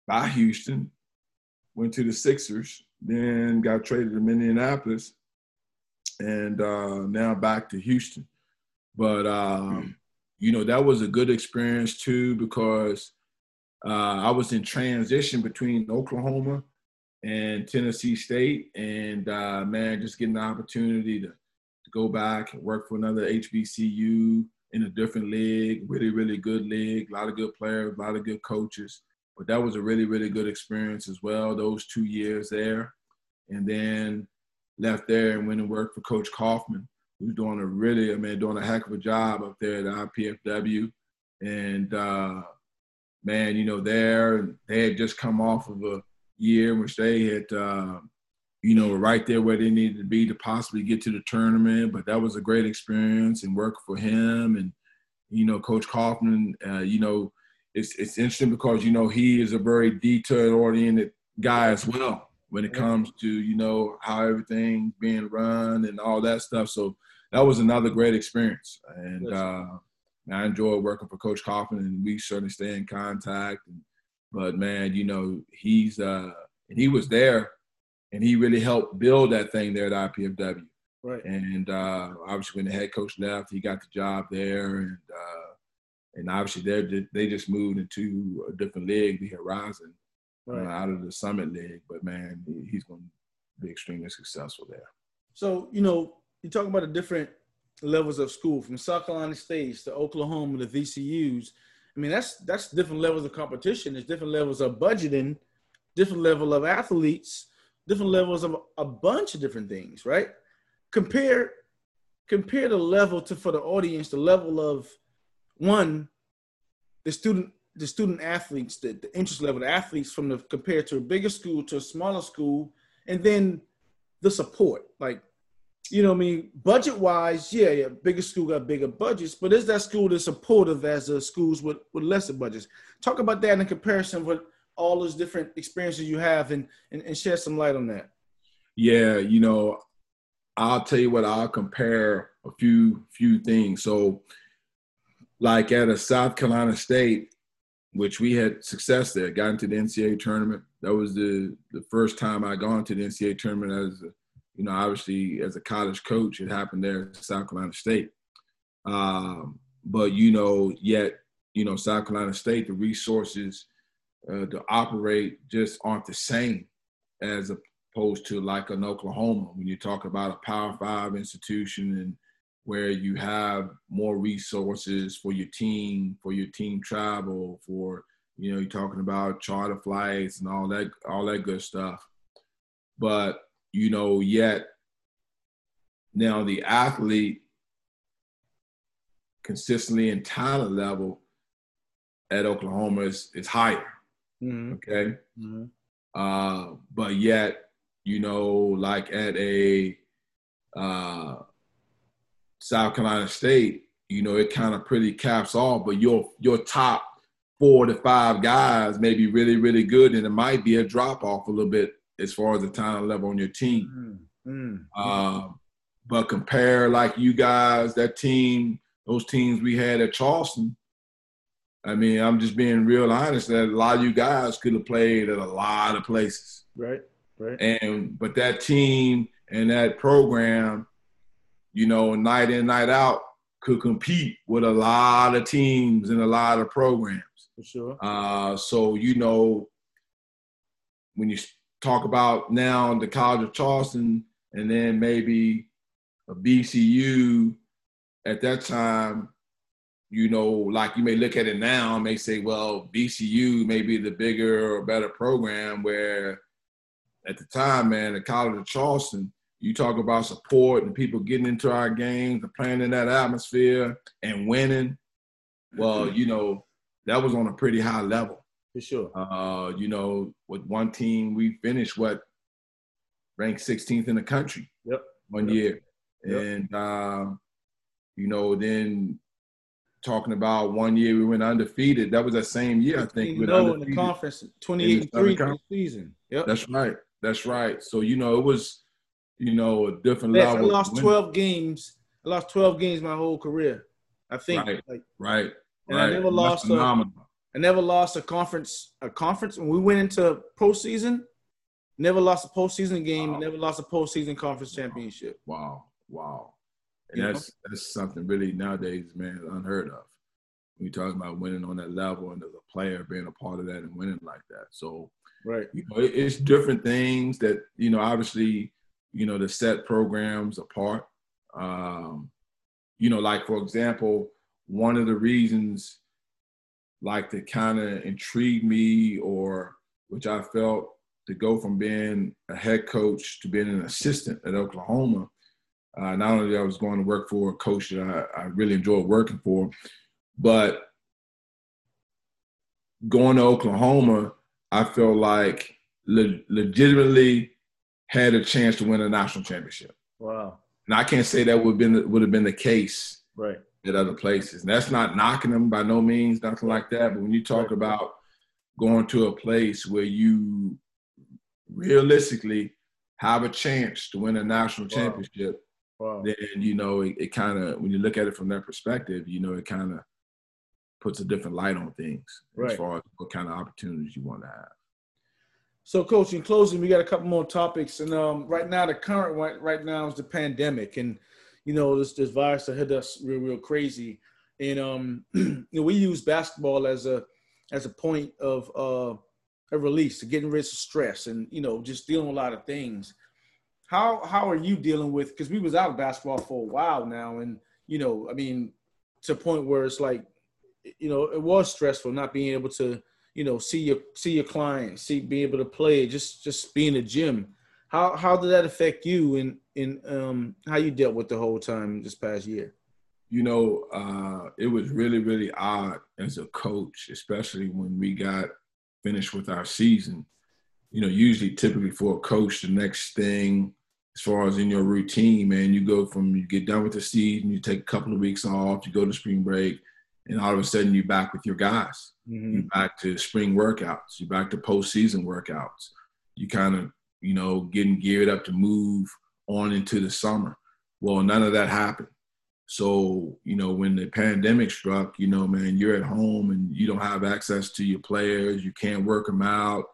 by Houston, went to the Sixers, then got traded to Minneapolis, and uh, now back to Houston. But um, you know that was a good experience too because uh, I was in transition between Oklahoma and Tennessee State, and uh, man, just getting the opportunity to, to go back and work for another HBCU in a different league, really, really good league, a lot of good players, a lot of good coaches. But that was a really, really good experience as well. Those two years there, and then left there and went and worked for Coach Coffman, who's doing a really, I mean, doing a heck of a job up there at IPFW. And uh, man, you know, there they had just come off of a year in which they had, uh, you know, right there where they needed to be to possibly get to the tournament. But that was a great experience and work for him and you know, Coach Coffman. Uh, you know, it's it's interesting because you know he is a very detail oriented guy as well when it comes to you know how everything being run and all that stuff. So that was another great experience. And uh, I enjoy working for Coach Coffman, and we certainly stay in contact. But man, you know, he's uh, and he was there, and he really helped build that thing there at IPFW. Right. And uh, obviously, when the head coach left, he got the job there, and uh, and obviously they they just moved into a different league, the Horizon, Right. out of the Summit League. But man, he's going to be extremely successful there. So, you know, you talk about the different levels of school from South Carolina States to Oklahoma to VCUs. I mean, that's that's different levels of competition. There's different levels of budgeting, different level of athletes, different levels of a bunch of different things, right? Compare compare the level to for the audience, the level of one, the student the student athletes, the, the interest level, the athletes from the compared to a bigger school to a smaller school, and then the support. Like, you know I mean? Budget wise, yeah, yeah, bigger school got bigger budgets, but is that school as supportive as the schools with, with lesser budgets? Talk about that in comparison with all those different experiences you have and, and, and shed some light on that. Yeah, you know, I'll tell you what. I'll compare a few few things. So, like at a South Carolina State, which we had success there, got into the NCAA tournament. That was the the first time I gone to the NCAA tournament as, a, you know, obviously as a college coach. It happened there at South Carolina State. Um, but you know, yet you know, South Carolina State, the resources uh, to operate just aren't the same as opposed to like an Oklahoma when you talk about a Power Five institution and where you have more resources for your team, for your team travel, for you know, you're talking about charter flights and all that, all that good stuff. But you know, yet now the athlete consistently in talent level at Oklahoma is, is higher. Mm-hmm. Okay. Mm-hmm. Uh, but yet, you know, like at a uh, South Carolina State, you know, it kind of pretty caps off. But your your top four to five guys may be really really good, and it might be a drop off a little bit as far as the talent level on your team. Uh, but compare like you guys, that team, those teams we had at Charleston. I mean, I'm just being real honest that a lot of you guys could have played at a lot of places. Right. Right. And but that team and that program, you know, night in, night out, could compete with a lot of teams and a lot of programs. For sure. Uh, so you know, when you talk about now the College of Charleston, and then maybe a VCU at that time, you know, like you may look at it now and may say, well, VCU may be the bigger or better program. Where at the time, man, the College of Charleston, you talk about support and people getting into our games and playing in that atmosphere and winning. Well, you know, that was on a pretty high level. For sure. Uh, you know, with one team, we finished what ranked 16th in the country. Yep. One Yep. year, Yep. and um, you know, then talking about one year we went undefeated. That was that same year, I think. we you know, in the conference, 28 and Southern 3 Conference. season. Yep. That's right. That's right. So you know, it was, you know, a different Yes, I level. of lost 12 games. I lost 12 games my whole career. I think Right. like Right. And I never That's lost a-. I never lost a conference a conference when we went into postseason. Never lost a postseason game. Wow. Never lost a postseason conference championship. Wow, wow. And You know? that's that's something really nowadays, man, unheard of. When you talk about winning on that level and as a player being a part of that and winning like that. So, Right. you know, it, it's different things that, you know, obviously, you know, to set programs apart. Um, you know, like for example, one of the reasons like that kind of intrigued me or which I felt to go from being a head coach to being an assistant at Oklahoma. Uh, not only I was going to work for a coach that I, I really enjoyed working for, but going to Oklahoma, I felt like le- legitimately had a chance to win a national championship. Wow. And I can't say that would have been would have been the case Right. at other places. And that's not knocking them by no means, nothing like that. But when you talk Right. about going to a place where you realistically have a chance to win a national Wow. championship, Wow. then you know it, it kind of when you look at it from that perspective, you know it kind of puts a different light on things Right. as far as what kind of opportunities you want to have. So, coach, in closing, we got a couple more topics, and um, right now the current one right now is the pandemic, and you know this this virus that hit us real real crazy, and um, you know, we use basketball as a as a point of uh, a release, to getting rid of stress, and you know just dealing with a lot of things. How how are you dealing with? Because we was out of basketball for a while now, and you know, I mean, to a point where it's like, you know, it was stressful not being able to you know, see your see your clients, see be able to play, just just be in the gym. How how did that affect you and in um how you dealt with the whole time this past year? You know, uh, it was really, really odd as a coach, especially when we got finished with our season. You know, usually, typically for a coach, the next thing, as far as in your routine, man, you go from you get done with the season, you take a couple of weeks off, you go to spring break, and all of a sudden you're back with your guys. Mm-hmm. You're back to spring workouts. You're back to postseason workouts. You kind of, you know, getting geared up to move on into the summer. Well, none of that happened. So, you know, when the pandemic struck, you know, man, you're at home and you don't have access to your players. You can't work them out.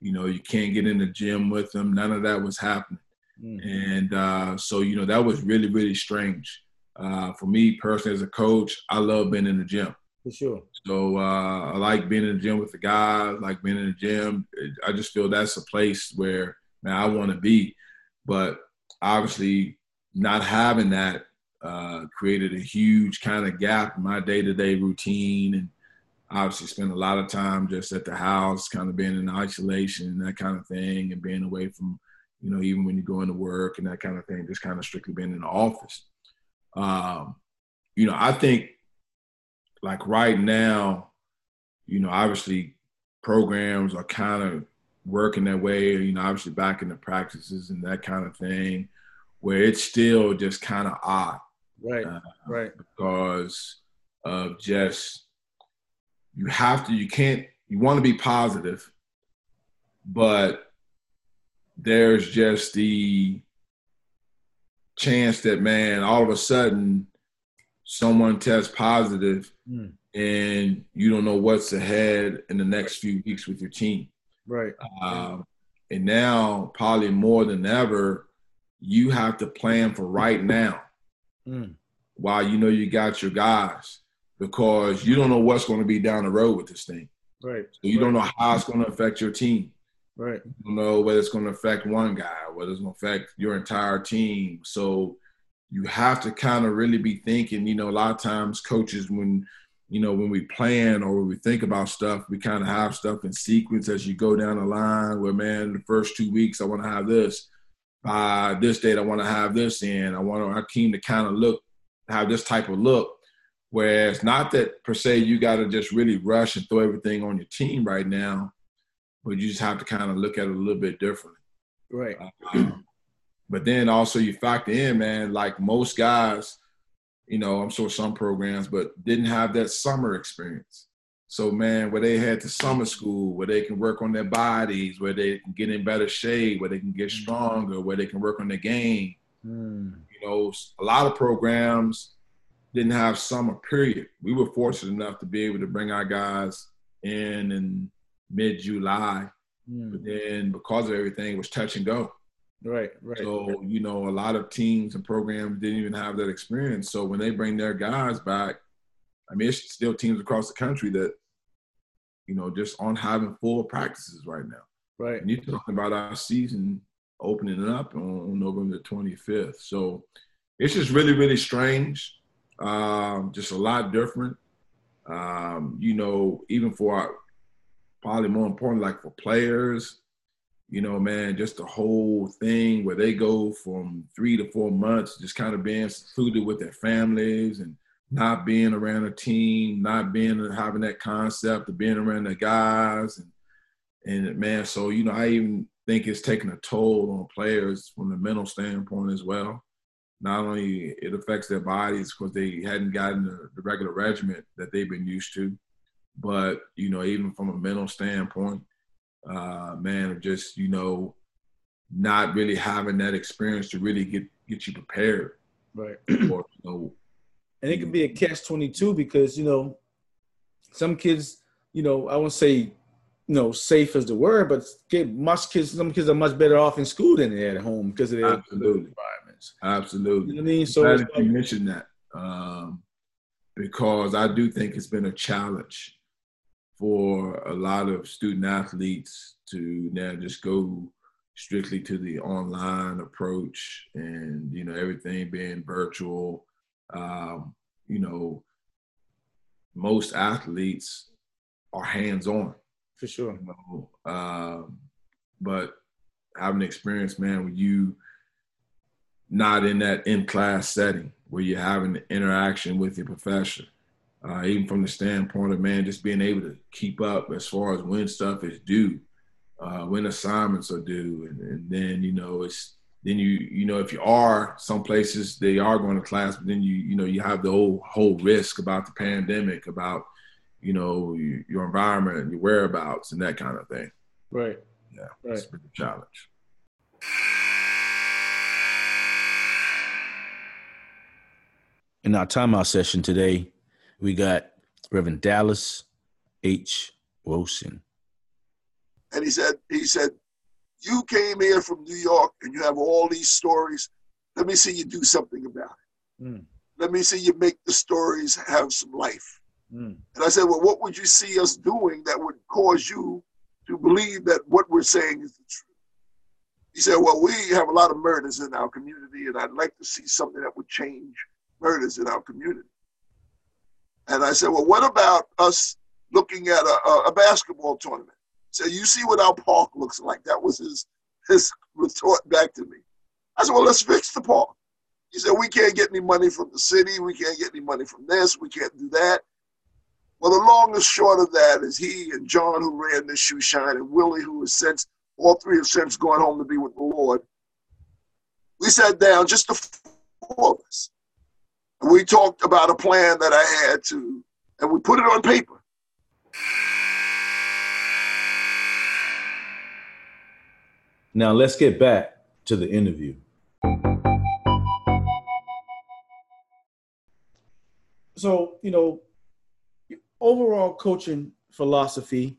You know, you can't get in the gym with them. None of that was happening. Mm-hmm. And uh, so, you know, that was really, really strange. Uh, for me personally, as a coach, I love being in the gym. For sure. So uh, I like being in the gym with the guys, like being in the gym. I just feel that's a place where man, I want to be. But obviously, not having that uh, created a huge kind of gap in my day-to-day routine, and obviously spent a lot of time just at the house, kind of being in isolation and that kind of thing, and being away from, you know, even when you go into work and that kind of thing, just kind of strictly being in the office. Um, you know, I think like right now, you know, obviously programs are kind of working their way, you know, obviously back into practices and that kind of thing, where it's still just kind of odd. Right. Uh, right. Because of just, you have to, you can't, you want to be positive, but there's just the chance that, man, all of a sudden, someone tests positive Mm. and you don't know what's ahead in the next few weeks with your team. Right. Um, and now, probably more than ever, you have to plan for right now Mm. while you know you got your guys because you don't know what's going to be down the road with this thing. Right. So you right. don't know how it's going to affect your team. Right. You know whether it's going to affect one guy, whether it's going to affect your entire team. So you have to kind of really be thinking, you know, a lot of times coaches when you know, when we plan or when we think about stuff, we kind of have stuff in sequence as you go down the line where, man, the first two weeks, I want to have this. By this date, I want to have this in. I want our team to kind of look, have this type of look. Whereas, not that per se you got to just really rush and throw everything on your team right now, but you just have to kind of look at it a little bit differently. Right. Um, but then also you factor in, man, like most guys, you know, I'm sure some programs, but didn't have that summer experience. So, man, where they had the summer school, where they can work on their bodies, where they can get in better shape, where they can get stronger, where they can work on their game. Mm. You know, a lot of programs didn't have summer period. We were fortunate enough to be able to bring our guys in in mid July, Mm. but then because of everything, it was touch and go. Right. Right. So, you know, a lot of teams and programs didn't even have that experience. So when they bring their guys back, I mean, it's still teams across the country that, you know, just aren't having full practices right now. right. And you're talking about our season opening up on, on November the 25th. So it's just really, really strange. Um, just a lot different. Um, you know, even for our, probably more important, like for players, you know, man, just the whole thing where they go from three to four months, just kind of being secluded with their families and not being around a team, not being having that concept of being around the guys, and and man, so you know, I even think it's taking a toll on players from the mental standpoint as well. Not only it affects their bodies because they hadn't gotten the, the regular regimen that they've been used to, but you know, even from a mental standpoint uh, man, just you know, not really having that experience to really get get you prepared Right. for you know. And it can be a catch twenty two because you know, some kids, you know, I won't say, you know, safe as the word, but get much kids. Some kids are much better off in school than they're at home because of their Absolutely. environments. Absolutely. You know I mean? So that you like- mentioned that um, because I do think it's been a challenge for a lot of student athletes to now just go strictly to the online approach and you know everything being virtual. Um, you know, most athletes are hands on for sure. you know. Um, but having experience, man, with you not in that in class setting where you're having interaction with your professor, uh, even from the standpoint of man, just being able to keep up as far as when stuff is due, uh, when assignments are due, and, and then you know it's then you you know if you are some places they are going to class, but then you you know you have the whole whole risk about the pandemic, about you know your, your environment and your whereabouts and that kind of thing. Right. Yeah, Right. it's been a challenge. In our timeout session today, we got Reverend Dallas H. Wilson. and he said, he said, you came here from New York and you have all these stories. Let me see you do something about it. Mm. Let me see you make the stories have some life. Mm. And I said, well, what would you see us doing that would cause you to believe that what we're saying is the truth? He said, well, we have a lot of murders in our community, and I'd like to see something that would change murders in our community. And I said, well, what about us looking at a, a, basketball tournament? So you see what our park looks like. That was his his retort back to me. I said, well, let's fix the park. He said, we can't get any money from the city. We can't get any money from this. We can't do that. Well, the long and short of that is he and John, who ran the shoe shine, and Willie, who has since, all three have since gone home to be with the Lord. We sat down, just the four of us. And we talked about a plan that I had to, and we put it on paper. Now let's get back to the interview. so you know overall coaching philosophy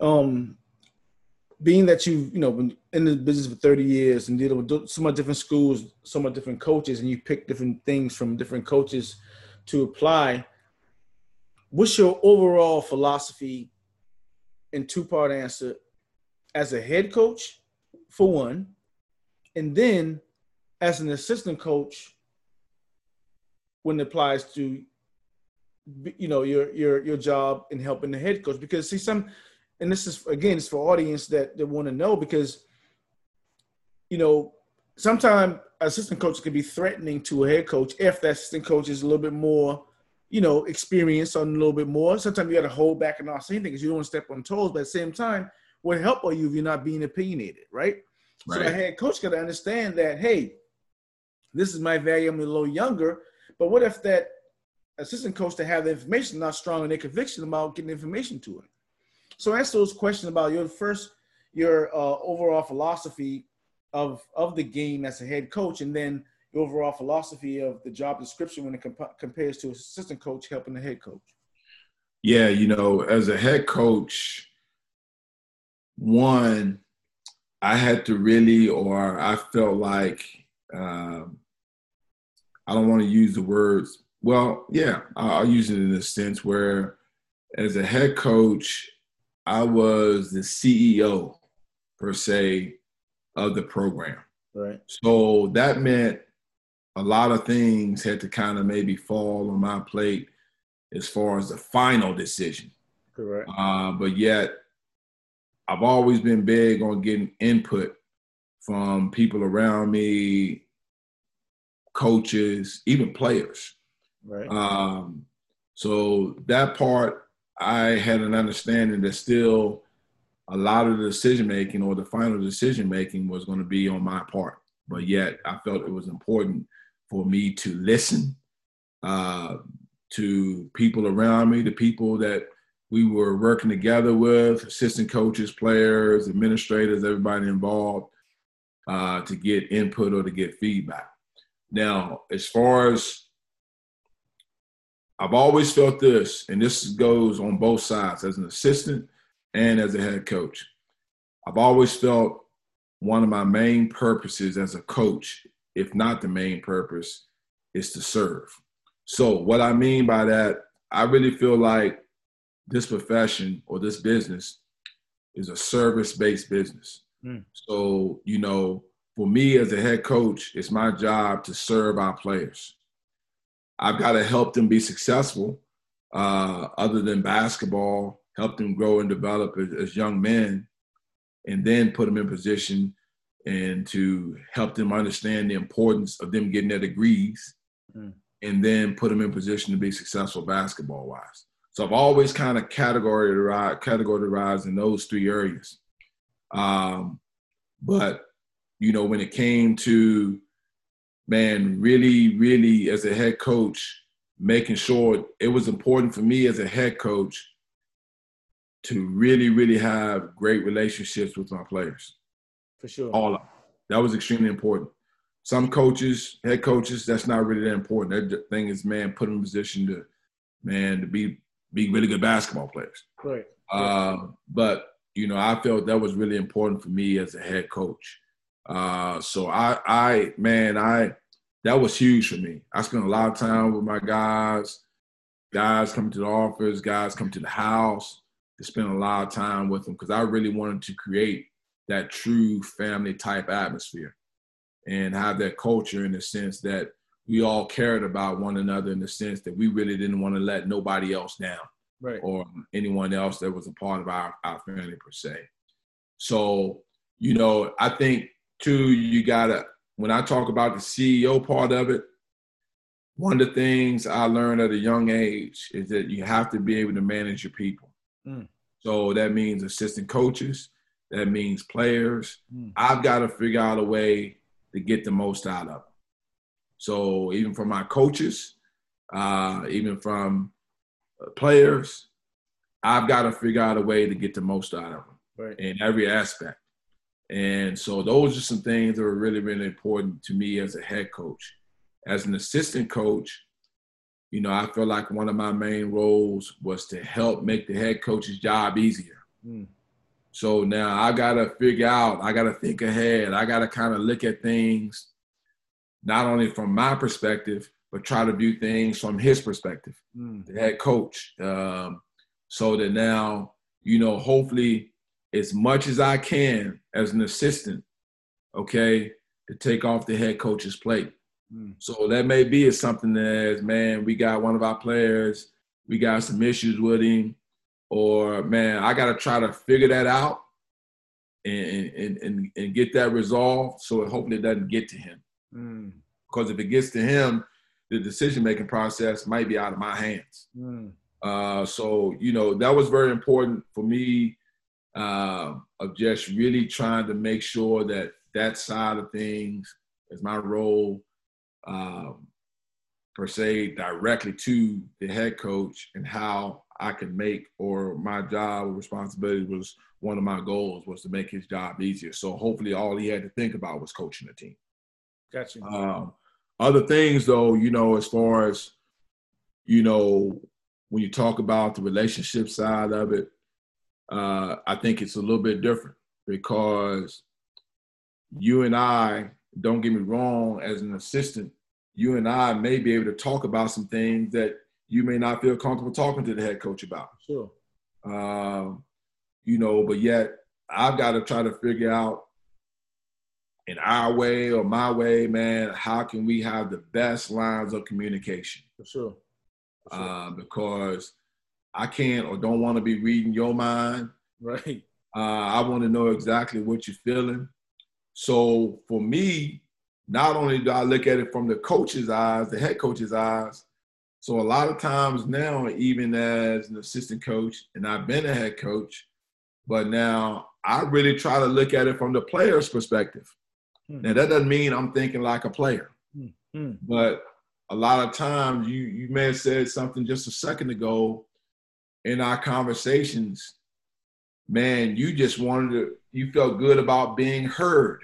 um being that you've you know been in the business for 30 years and dealing with so much different schools so much different coaches and you pick different things from different coaches to apply what's your overall philosophy in two part answer? As a head coach for one and then as an assistant coach when it applies to you know your your your job in helping the head coach. Because see some and this is again it's for audience that that want to know because you know sometimes assistant coach can be threatening to a head coach if that assistant coach is a little bit more you know experienced on a little bit more. Sometimes you got to hold back and not say anything because you don't want to step on toes but at the same time what help are you if you're not being opinionated right, so the head coach got to understand that hey this is my value i'm a little younger but what if that assistant coach to have the information not strong in their conviction about getting information to him. So answer those questions about your first your uh, overall philosophy of of the game as a head coach, and then your overall philosophy of the job description when it comp- compares to assistant coach helping the head coach. Yeah, you know, as a head coach, one, I had to really, or I felt like, um, I don't want to use the words. Well, yeah, I'll I'll use it in a sense where, as a head coach, I was the CEO per se of the program. Right. So that meant a lot of things had to kind of maybe fall on my plate as far as the final decision. Correct. Uh, but yet, I've always been big on getting input from people around me, coaches, even players. Right. Um, so that part, I had an understanding that still a lot of the decision making or the final decision making was going to be on my part. But yet, I felt it was important for me to listen uh, to people around me, the people that we were working together with, assistant coaches, players, administrators, everybody involved, uh, to get input or to get feedback. Now, as far as I've always felt this, and this goes on both sides as an assistant and as a head coach. I've always felt one of my main purposes as a coach, if not the main purpose, is to serve. So, what I mean by that, I really feel like this profession or this business is a service based business. Mm. So, you know, for me as a head coach, it's my job to serve our players. I've got to help them be successful, uh, other than basketball, help them grow and develop as, as young men, and then put them in position and to help them understand the importance of them getting their degrees, mm. and then put them in position to be successful basketball wise. So I've always kind of categorized categorized in those three areas. Um, but you know, when it came to man, really, really as a head coach, making sure it was important for me as a head coach to really, really have great relationships with my players. For sure. All of them. That was extremely important. Some coaches, head coaches, that's not really that important. That thing is, man, put them in position to, man, to be be really good basketball players. Right. Uh, but you know, I felt that was really important for me as a head coach. Uh, so I, I, man, I, that was huge for me. I spent a lot of time with my guys. Guys come to the office, guys come to the house to spend a lot of time with them because I really wanted to create that true family type atmosphere and have that culture in the sense that we all cared about one another in the sense that we really didn't want to let nobody else down right. or anyone else that was a part of our, our family per se. So, you know, I think too, you gotta, when I talk about the CEO part of it, one of the things I learned at a young age is that you have to be able to manage your people. Mm. So that means assistant coaches, that means players. Mm. I've got to figure out a way to get the most out of them. So even from my coaches, uh, even from uh, players, I've got to figure out a way to get the most out of them right. in every aspect. And so those are some things that are really, really important to me as a head coach. As an assistant coach, you know, I feel like one of my main roles was to help make the head coach's job easier. Mm. So now I got to figure out, I got to think ahead. I got to kind of look at things not only from my perspective, but try to view things from his perspective, mm. the head coach. Um, so that now, you know, hopefully as much as I can as an assistant, okay, to take off the head coach's plate. Mm. So that may be as something as, man, we got one of our players, we got some issues with him, or man, I got to try to figure that out and, and, and, and get that resolved so hopefully it doesn't get to him. Mm. Because if it gets to him, the decision making process might be out of my hands. Mm. Uh, so, you know, that was very important for me uh, of just really trying to make sure that that side of things is my role um, per se directly to the head coach and how I can make or my job or responsibility was one of my goals was to make his job easier. So hopefully all he had to think about was coaching the team. Gotcha. Um, other things though, you know, as far as, you know, when you talk about the relationship side of it, uh, I think it's a little bit different because you and I, don't get me wrong, as an assistant, you and I may be able to talk about some things that you may not feel comfortable talking to the head coach about. Sure. Um, you know, but yet I've got to try to figure out in our way or my way, man, how can we have the best lines of communication? For sure. For sure. Uh, because I can't or don't want to be reading your mind. Right. Uh, I want to know exactly what you're feeling. So for me, not only do I look at it from the coach's eyes, the head coach's eyes, so a lot of times now, even as an assistant coach, and I've been a head coach, but now I really try to look at it from the player's perspective. Hmm. Now that doesn't mean I'm thinking like a player, hmm. Hmm. but a lot of times you you may have said something just a second ago in our conversations. Man, you just wanted to. You felt good about being heard,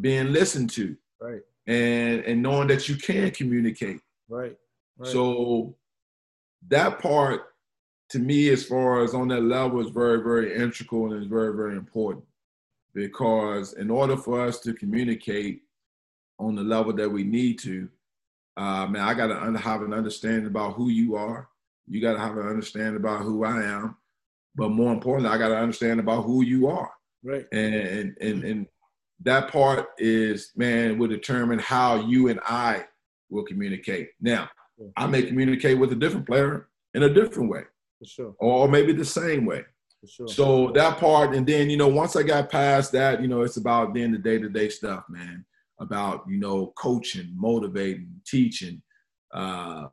being listened to, right, and and knowing that you can communicate, right. So that part to me, as far as on that level, is very, very integral and is very, very important. Because in order for us to communicate on the level that we need to, uh, man, I got to have an understanding about who you are. You got to have an understanding about who I am. But more importantly, I got to understand about who you are. Right. And and and that part is, man, will determine how you and I will communicate. Now, I may communicate with a different player in a different way. For sure. Or maybe the same way. For sure. So that part, and then, you know, once I got past that, you know, it's about then the day to day stuff, man. About, you know, coaching, motivating, teaching, uh,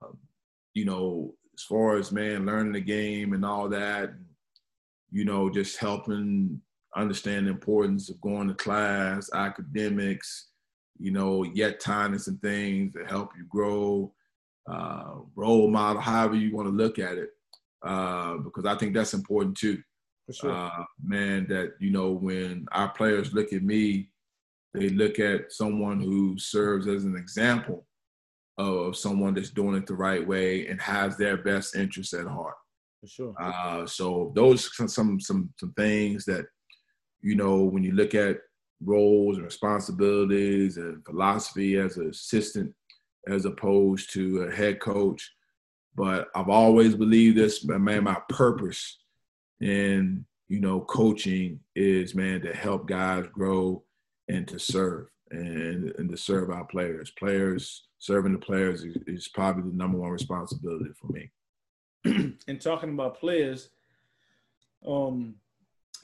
you know, as far as, man, learning the game and all that, you know, just helping understand the importance of going to class, academics, you know, yet kindness and things that help you grow, uh, role model, however you want to look at it, uh, because I think that's important too. For sure. Uh, man, that you know, when our players look at me, they look at someone who serves as an example of someone that's doing it the right way and has their best interests at heart. For sure. Uh, so those are some some some things that you know when you look at roles and responsibilities and philosophy as an assistant as opposed to a head coach. But I've always believed this, man, my purpose in, you know, coaching is, man, to help guys grow and to serve and, and to serve our players. Players, serving the players is, is probably the number one responsibility for me. and talking about players, um,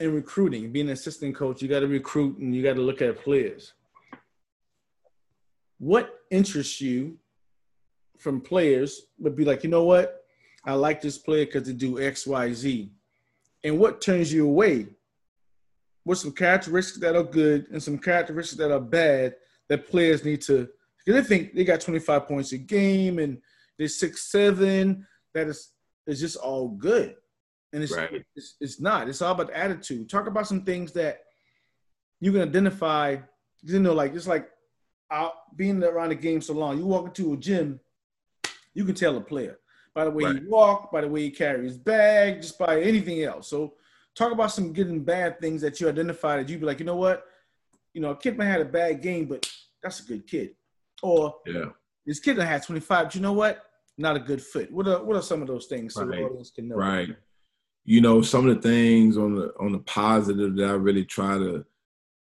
in recruiting, being an assistant coach, you got to recruit and you got to look at players. What interests you from players would be like, you know what? I like this player because they do X, Y, Z. And what turns you away? What's some characteristics that are good and some characteristics that are bad that players need to because they think they got 25 points a game and they're six seven. That is is just all good. And it's, Right. it's it's not. It's all about attitude. Talk about some things that you can identify. You know, like just like out being around the game so long. You walk into a gym, you can tell a player by the way Right. he walk, by the way he carries his bag, just by anything else. So talk about some good and bad things that you identify that you'd be like, you know what, you know, a kid might have a bad game, but that's a good kid. Or Yeah. this kid that had 25, but you know what? Not a good fit. What are what are some of those things so Right. the audience can know? Right. You know, some of the things on the on the positive that I really try to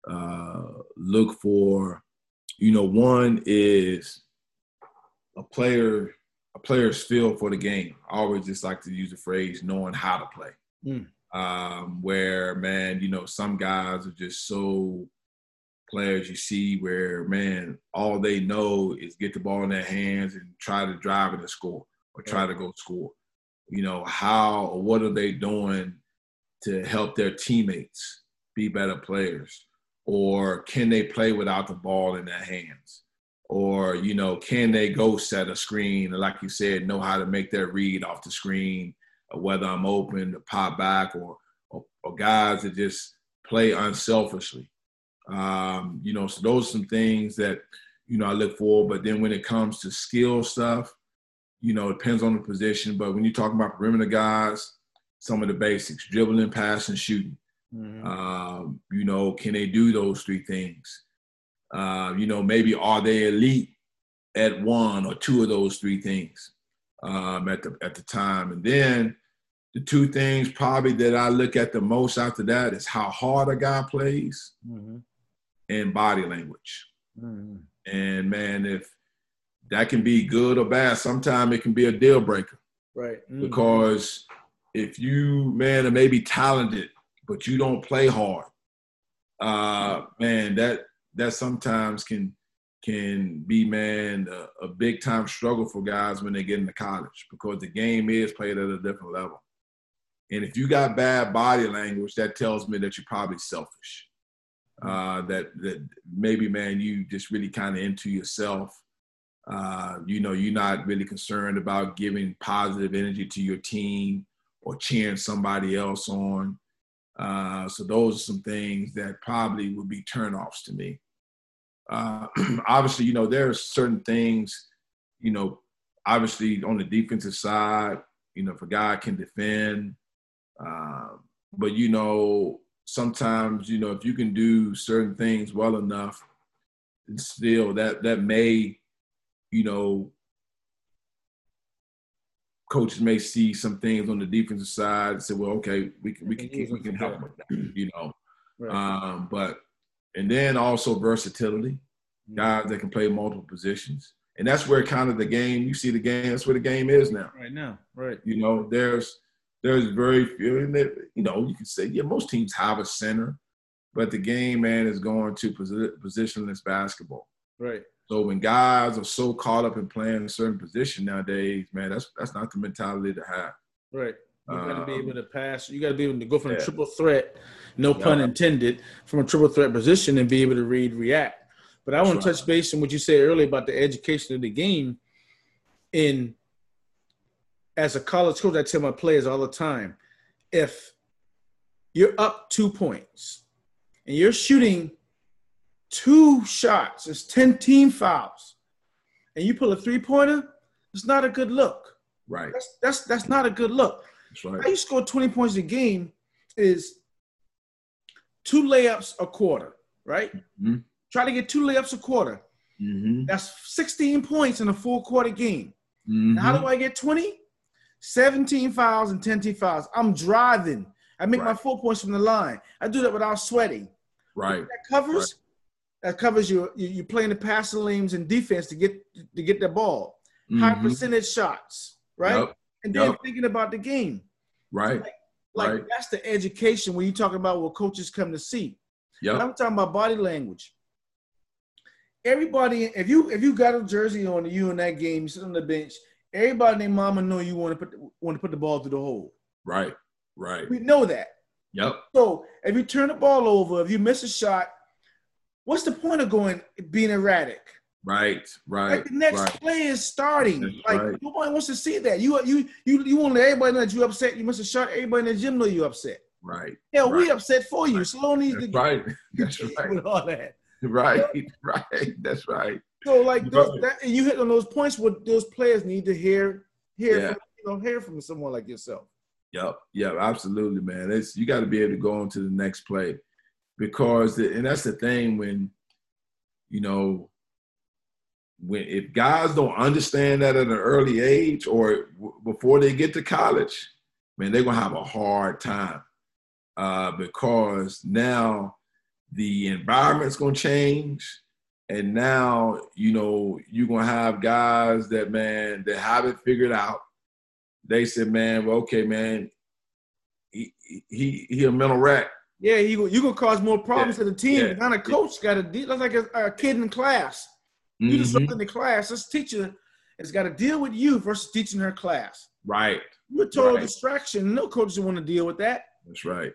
uh, look for. You know, one is a player a player's feel for the game. I always just like to use the phrase knowing how to play. Mm. Um, where man, you know, some guys are just so players you see where man, all they know is get the ball in their hands and try to drive and score or try to go score. You know, how or what are they doing to help their teammates be better players? Or can they play without the ball in their hands? Or, you know, can they go set a screen like you said, know how to make their read off the screen, whether I'm open to pop back or or, or guys that just play unselfishly. Um, you know, so those are some things that, you know, I look for. But then when it comes to skill stuff, you know, it depends on the position. But when you're talking about perimeter guys, some of the basics, dribbling, passing, shooting. Mhm. Um, you know, can they do those three things? Uh, you know, maybe are they elite at one or two of those three things um, at the at the time? And then the two things probably that I look at the most after that is how hard a guy plays Mhm. and body language. Mhm. And man, if that can be good or bad, sometimes it can be a deal breaker Right. Mhm. because if you man are maybe talented but you don't play hard uh man that that sometimes can can be man a, a big time struggle for guys when they get into college because the game is played at a different level and if you got bad body language that tells me that you're probably selfish uh that that maybe man you just really kind of into yourself uh, you know, you're not really concerned about giving positive energy to your team or cheering somebody else on. Uh, so those are some things that probably would be turnoffs to me. Uh, obviously, you know, there are certain things, you know, obviously on the defensive side, You know, if a guy can defend, um, but you know, sometimes you know if you can do certain things well enough, still that that may, you know, coaches may see some things on the defensive side and say, well, okay, we can we can we can help with that, you know. Right. Um, but and then also versatility, guys that can play multiple positions. And that's where kind of the game, you see the game, that's where the game is now. right now, right? You know, there's there's very few, and that, you know, you can say, yeah, most teams have a center, but the game, man, is going to posi- positionless basketball. Right. So when guys are so caught up in playing a certain position nowadays, man, that's that's not the mentality to have. Right. You got to be Um, able to pass. You got to be able to go from a yeah. triple threat, no pun intended, from a triple threat position and be able to read, react. But I want That's to touch base on what you said earlier about the education of the game. In as a college coach, I tell my players all the time, if you're up two points and you're shooting two shots, it's 10 team fouls, and you pull a three pointer, it's not a good look. Right. That's that's that's not a good look. That's How you score 20 points a game is two layups a quarter, right? Mhm. Try to get two layups a quarter. Mm-hmm. That's 16 points in a full quarter game. Mm-hmm. Now, how do I get 20? 17 fouls and 10 team fouls. I'm driving. I make my four points from the line. I do that without sweating. Right. That covers. That covers you. You playing the passing lanes and defense to get to get the ball. High Mhm. percentage shots, right? Yep. And then Yep. thinking about the game. Right. Like Right. that's the education when you talk about what coaches come to see. Yep. I'm talking about body language. Everybody, if you if you got a jersey on you in that game, you sit on the bench. Everybody their mama know you want to put want to put the ball through the hole. Right. Right. We know that. Yep. So if you turn the ball over, if you miss a shot, what's the point of going being erratic? Right. Right. Like the next right. play is starting. That's like right. nobody wants to see that. You you you you want to let everybody know that you upset. You must have shot. Everybody in the gym know you upset. Right. Hell, we upset for you. Sloan needs to That's get right. That's right. with all that. Right. Right. That's right. So like those, right. that, and you hit on those points what those players need to hear hear Yeah. from, you know hear from someone like yourself. Yep, yep, absolutely, man. It's you got to be able to go on to the next play because, the, and that's the thing when, you know, when if guys don't understand that at an early age or w- before they get to college, man, they're gonna have a hard time uh, because now the environment's gonna change, and now you know you're gonna have guys that man that have it figured out they said, man, well, okay, man, he he he a mental wreck. Yeah, you you gonna cause more problems Yeah. to the team. Yeah. Now the coach got to deal. That's like a, a kid in class. You just Mhm. look in the class. This teacher has got to deal with you versus teaching her class. Right. You're a total Right. distraction. No coaches want to deal with that. That's right.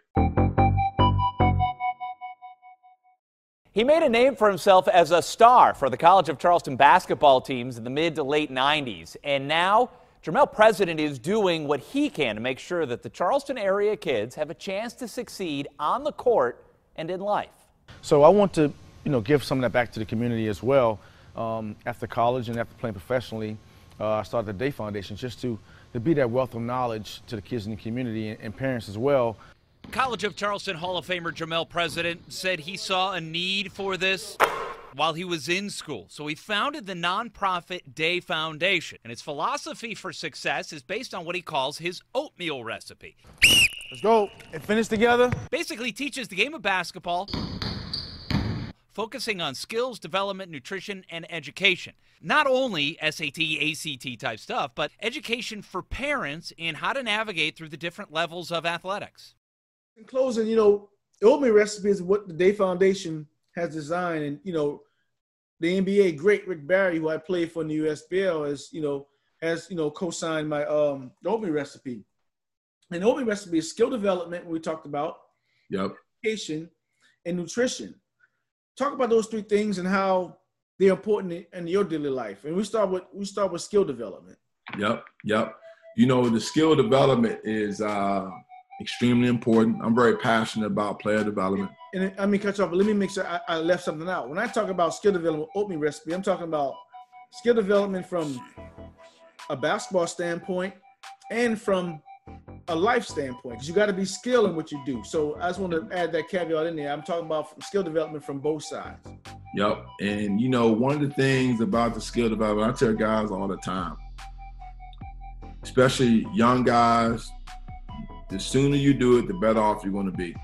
He made a name for himself as a star for the College of Charleston basketball teams in the mid to late 90s. And now, Jermel President is doing what he can to make sure that the Charleston area kids have a chance to succeed on the court and in life. So I want to, you know, give some of that back to the community as well. Um, after college and after playing professionally, uh, I started the Day Foundation just to, to be that wealth of knowledge to the kids in the community and, and parents as well. College of Charleston Hall of Famer Jermel President said he saw a need for this while he was in school. So he founded the nonprofit Day Foundation. And its philosophy for success is based on what he calls his oatmeal recipe. Let's go and finish together. Basically teaches the game of basketball focusing on skills development, nutrition, and education. Not only SAT, ACT type stuff, but education for parents in how to navigate through the different levels of athletics. In closing, you know, the oatmeal recipe is what the Day Foundation has designed, and you know, the NBA great Rick Barry, who I played for in the USBL, is you know has you know co-signed my um oatmeal recipe. And the oatmeal recipe is skill development. We talked about Yep. education and nutrition. Talk about those three things and how they're important in- your daily life. And we start with we start with skill development. Yep. Yep. You know, the skill development is uh, extremely important. I'm very passionate about player development. and I mean, cut you off, but let me make sure I, I left something out. When I talk about skill development, oatmeal recipe, I'm talking about skill development from a basketball standpoint and from a life standpoint because you got to be skilled in what you do. So I just want to add that caveat in there. I'm talking about skill development from both sides. Yep. And you know, one of the things about the skill development, I tell guys all the time, especially young guys, the sooner you do it, the better off you're going to be.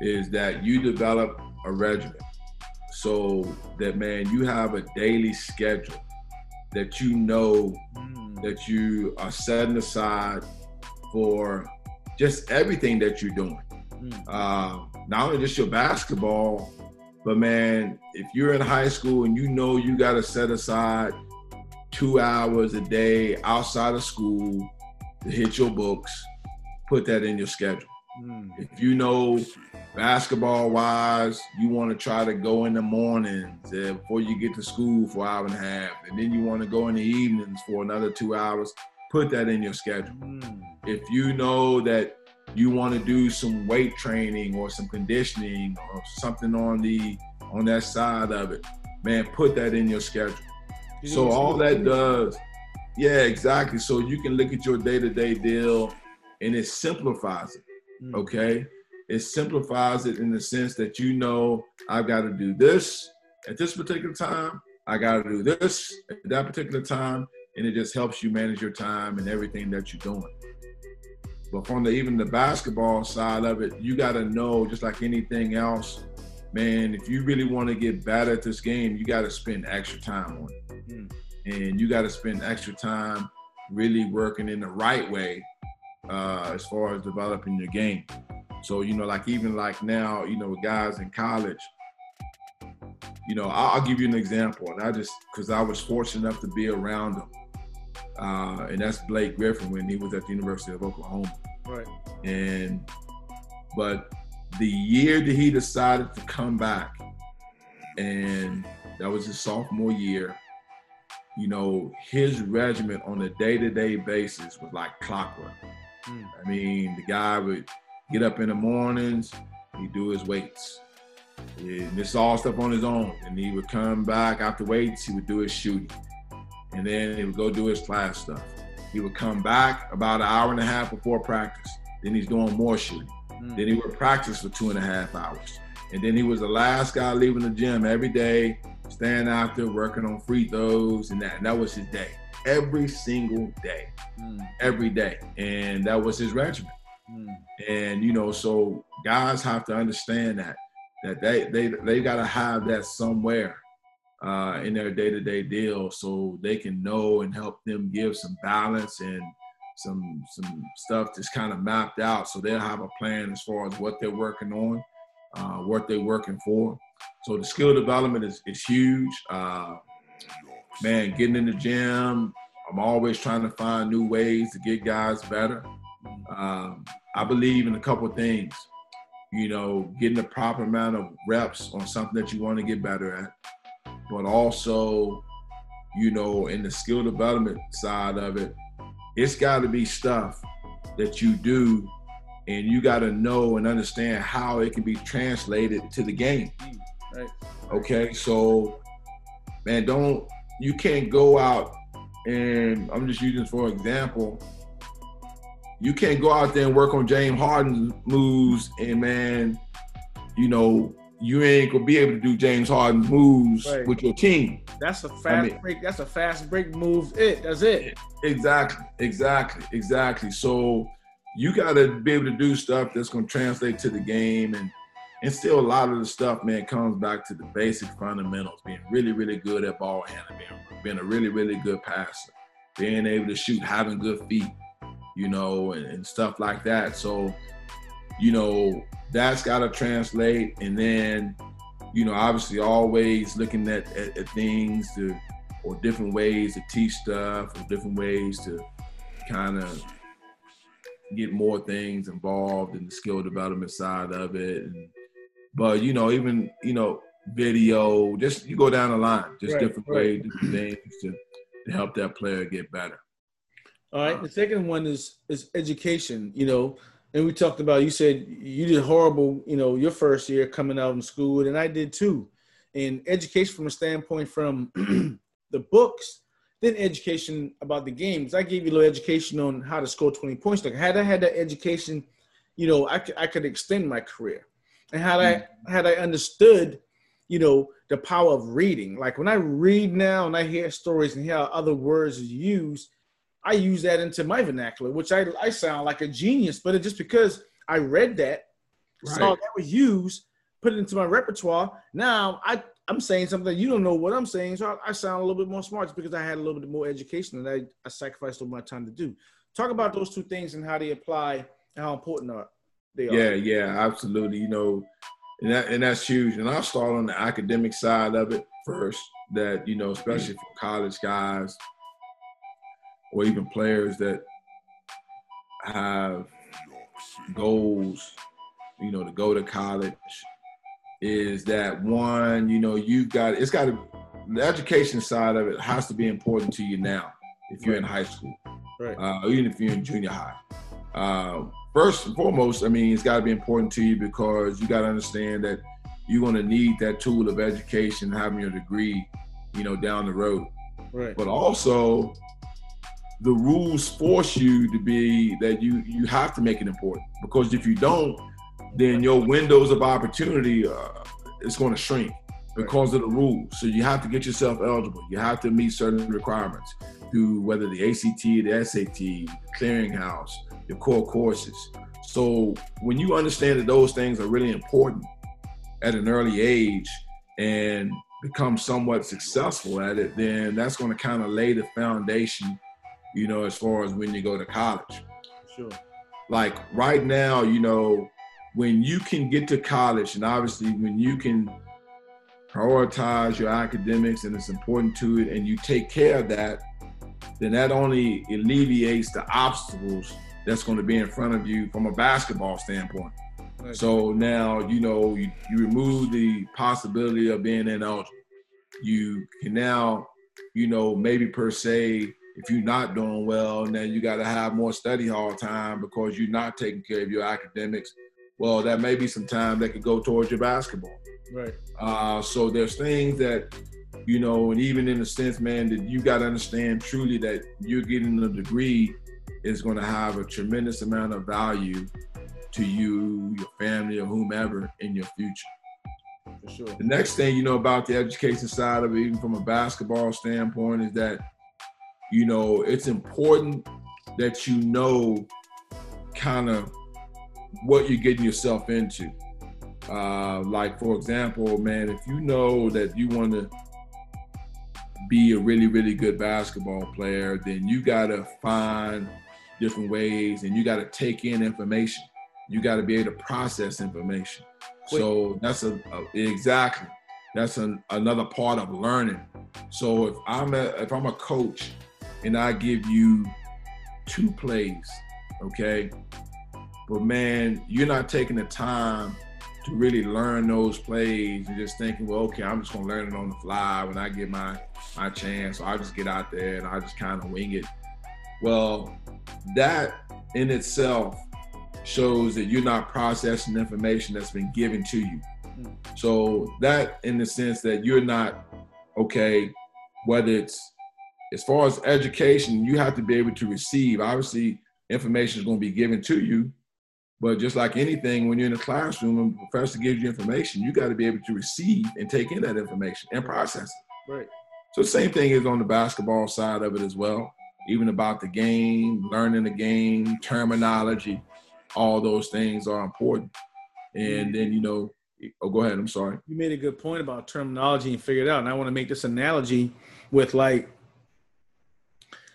Is that you develop a regimen so that man, you have a daily schedule that you know mm. that you are setting aside for just everything that you're doing. Mm. Uh, not only just your basketball, but man, if you're in high school and you know you got to set aside two hours a day outside of school to hit your books, put that in your schedule. Mm. If you know basketball wise, you want to try to go in the mornings before you get to school for an hour and a half, and then you want to go in the evenings for another two hours, put that in your schedule. Mm. If you know that you want to do some weight training or some conditioning or something on the on that side of it, man, put that in your schedule. You so all that does, yeah, exactly. So you can look at your day-to-day deal and it simplifies it. Mm. Okay. It simplifies it in the sense that you know I've got to do this at this particular time. I got to do this at that particular time. And it just helps you manage your time and everything that you're doing. But from the even the basketball side of it, you got to know, just like anything else, man, if you really want to get better at this game, you got to spend extra time on it. Mm. And you got to spend extra time really working in the right way uh, as far as developing your game. So, you know, like even like now, you know, guys in college, you know, I'll, I'll give you an example. And I just, because I was fortunate enough to be around him. Uh, and that's Blake Griffin when he was at the University of Oklahoma. Right. And, but the year that he decided to come back, and that was his sophomore year, you know, his regiment on a day to day basis was like clockwork. Mm. I mean, the guy would get up in the mornings, he'd do his weights. And this all stuff on his own. And he would come back after weights, he would do his shooting. And then he would go do his class stuff. He would come back about an hour and a half before practice. Then he's doing more shooting. Mm. Then he would practice for two and a half hours. And then he was the last guy leaving the gym every day, staying out there working on free throws and that. And that was his day every single day, mm. every day, and that was his regimen. Mm. And you know, so guys have to understand that that they they they got to have that somewhere uh, in their day to day deal, so they can know and help them give some balance and some some stuff that's kind of mapped out, so they'll have a plan as far as what they're working on, uh, what they're working for. So the skill development is is huge. Uh, man, getting in the gym. I'm always trying to find new ways to get guys better. Um, I believe in a couple things. You know, getting the proper amount of reps on something that you want to get better at, but also, you know, in the skill development side of it, it's got to be stuff that you do and you got to know and understand how it can be translated to the game. Right. Okay, so man, don't you can't go out and I'm just using this for example. You can't go out there and work on James Harden's moves and man, you know, you ain't gonna be able to do James Harden moves right. with your team. That's a fast I mean, break. That's a fast break move. It. That's it. Exactly. Exactly. Exactly. So you got to be able to do stuff that's gonna translate to the game and and still a lot of the stuff, man, comes back to the basic fundamentals, being really, really good at ball handling, being, being a really, really good passer, being able to shoot, having good feet, you know, and, and stuff like that. So, you know, that's got to translate. And then, you know, obviously always looking at, at, at things to, or different ways to teach stuff, or different ways to kind of get more things involved in the skill development side of it. And, but you know, even you know, video, just you go down the line, just right, different right. ways, different things to, to help that player get better. All right. The second one is is education. You know, and we talked about. You said you did horrible. You know, your first year coming out in school, and I did too. And education from a standpoint from the books then education about the games. I gave you a little education on how to score 20 points. Like had I had that education, you know, I could I could extend my career. And had I mm. had I understood, you know, the power of reading. Like when I read now and I hear stories and hear how other words is used, I use that into my vernacular, which I I sound like a genius, but it's just because I read that, Right. saw that was used, put it into my repertoire. Now I I'm saying something you don't know what I'm saying, so I, I sound a little bit more smart just because I had a little bit more education and I, I sacrificed a little more time to do. Talk about those two things and how they apply and how important are they are. Yeah, yeah, absolutely. You know, and that and that's huge. And I'll start on the academic side of it first. That you know, especially mm. for college guys or even players that have goals, you know, to go to college, is that one, you know, you've got it's got to the education side of it has to be important to you now if you're in high school Right. uh, even if you're in junior high. Uh, first and foremost, I mean, it's got to be important to you because you got to understand that you're going to need that tool of education, having your degree, you know, down the road. Right. But also, the rules force you to be that you you have to make it important because if you don't, then your windows of opportunity uh, is going to shrink because of the rules. So you have to get yourself eligible. You have to meet certain requirements through whether the ACT, the SAT, clearinghouse, your core courses. So when you understand that those things are really important at an early age and become somewhat successful at it, then that's going to kind of lay the foundation, you know, as far as when you go to college. Sure. Like right now, you know, when you can get to college and obviously when you can prioritize your academics and it's important to it and you take care of that, then that only alleviates the obstacles that's going to be in front of you from a basketball standpoint. Right. So now, you know, you, you remove the possibility of being in ineligible. You can now, you know, maybe per se, if you're not doing well, then you got to have more study hall time because you're not taking care of your academics. Well, that may be some time that could go towards your basketball. Right. Uh, so there's things that, you know, and even in a sense, man, that you got to understand truly that you're getting a degree is going to have a tremendous amount of value to you, your family, or whomever in your future. For sure. The next thing you know about the education side of it, even from a basketball standpoint, is that, you know, it's important that you know kind of what you're getting yourself into. Uh, like, for example, man, if you know that you want to be a really, really good basketball player, then you got to find different ways and you got to take in information. You got to be able to process information. So that's a, a exactly that's an, another part of learning. So if I'm a if I'm a coach and I give you two plays, okay, but man, you're not taking the time to really learn those plays and just thinking, well, okay, I'm just gonna learn it on the fly when I get my my chance. So I'll just get out there and I just kind of wing it. Well, that in itself shows that you're not processing information that's been given to you. Mm. So that in the sense that you're not okay, whether it's as far as education, you have to be able to receive. Obviously, information is going to be given to you, but just like anything, when you're in a classroom and the professor gives you information, you got to be able to receive and take in that information and process it. Right. So the same thing is on the basketball side of it as well. Even about the game, learning the game, terminology, all those things are important. And then you know, oh, go ahead. I'm sorry. You made a good point about terminology and figure it out. And I want to make this analogy with like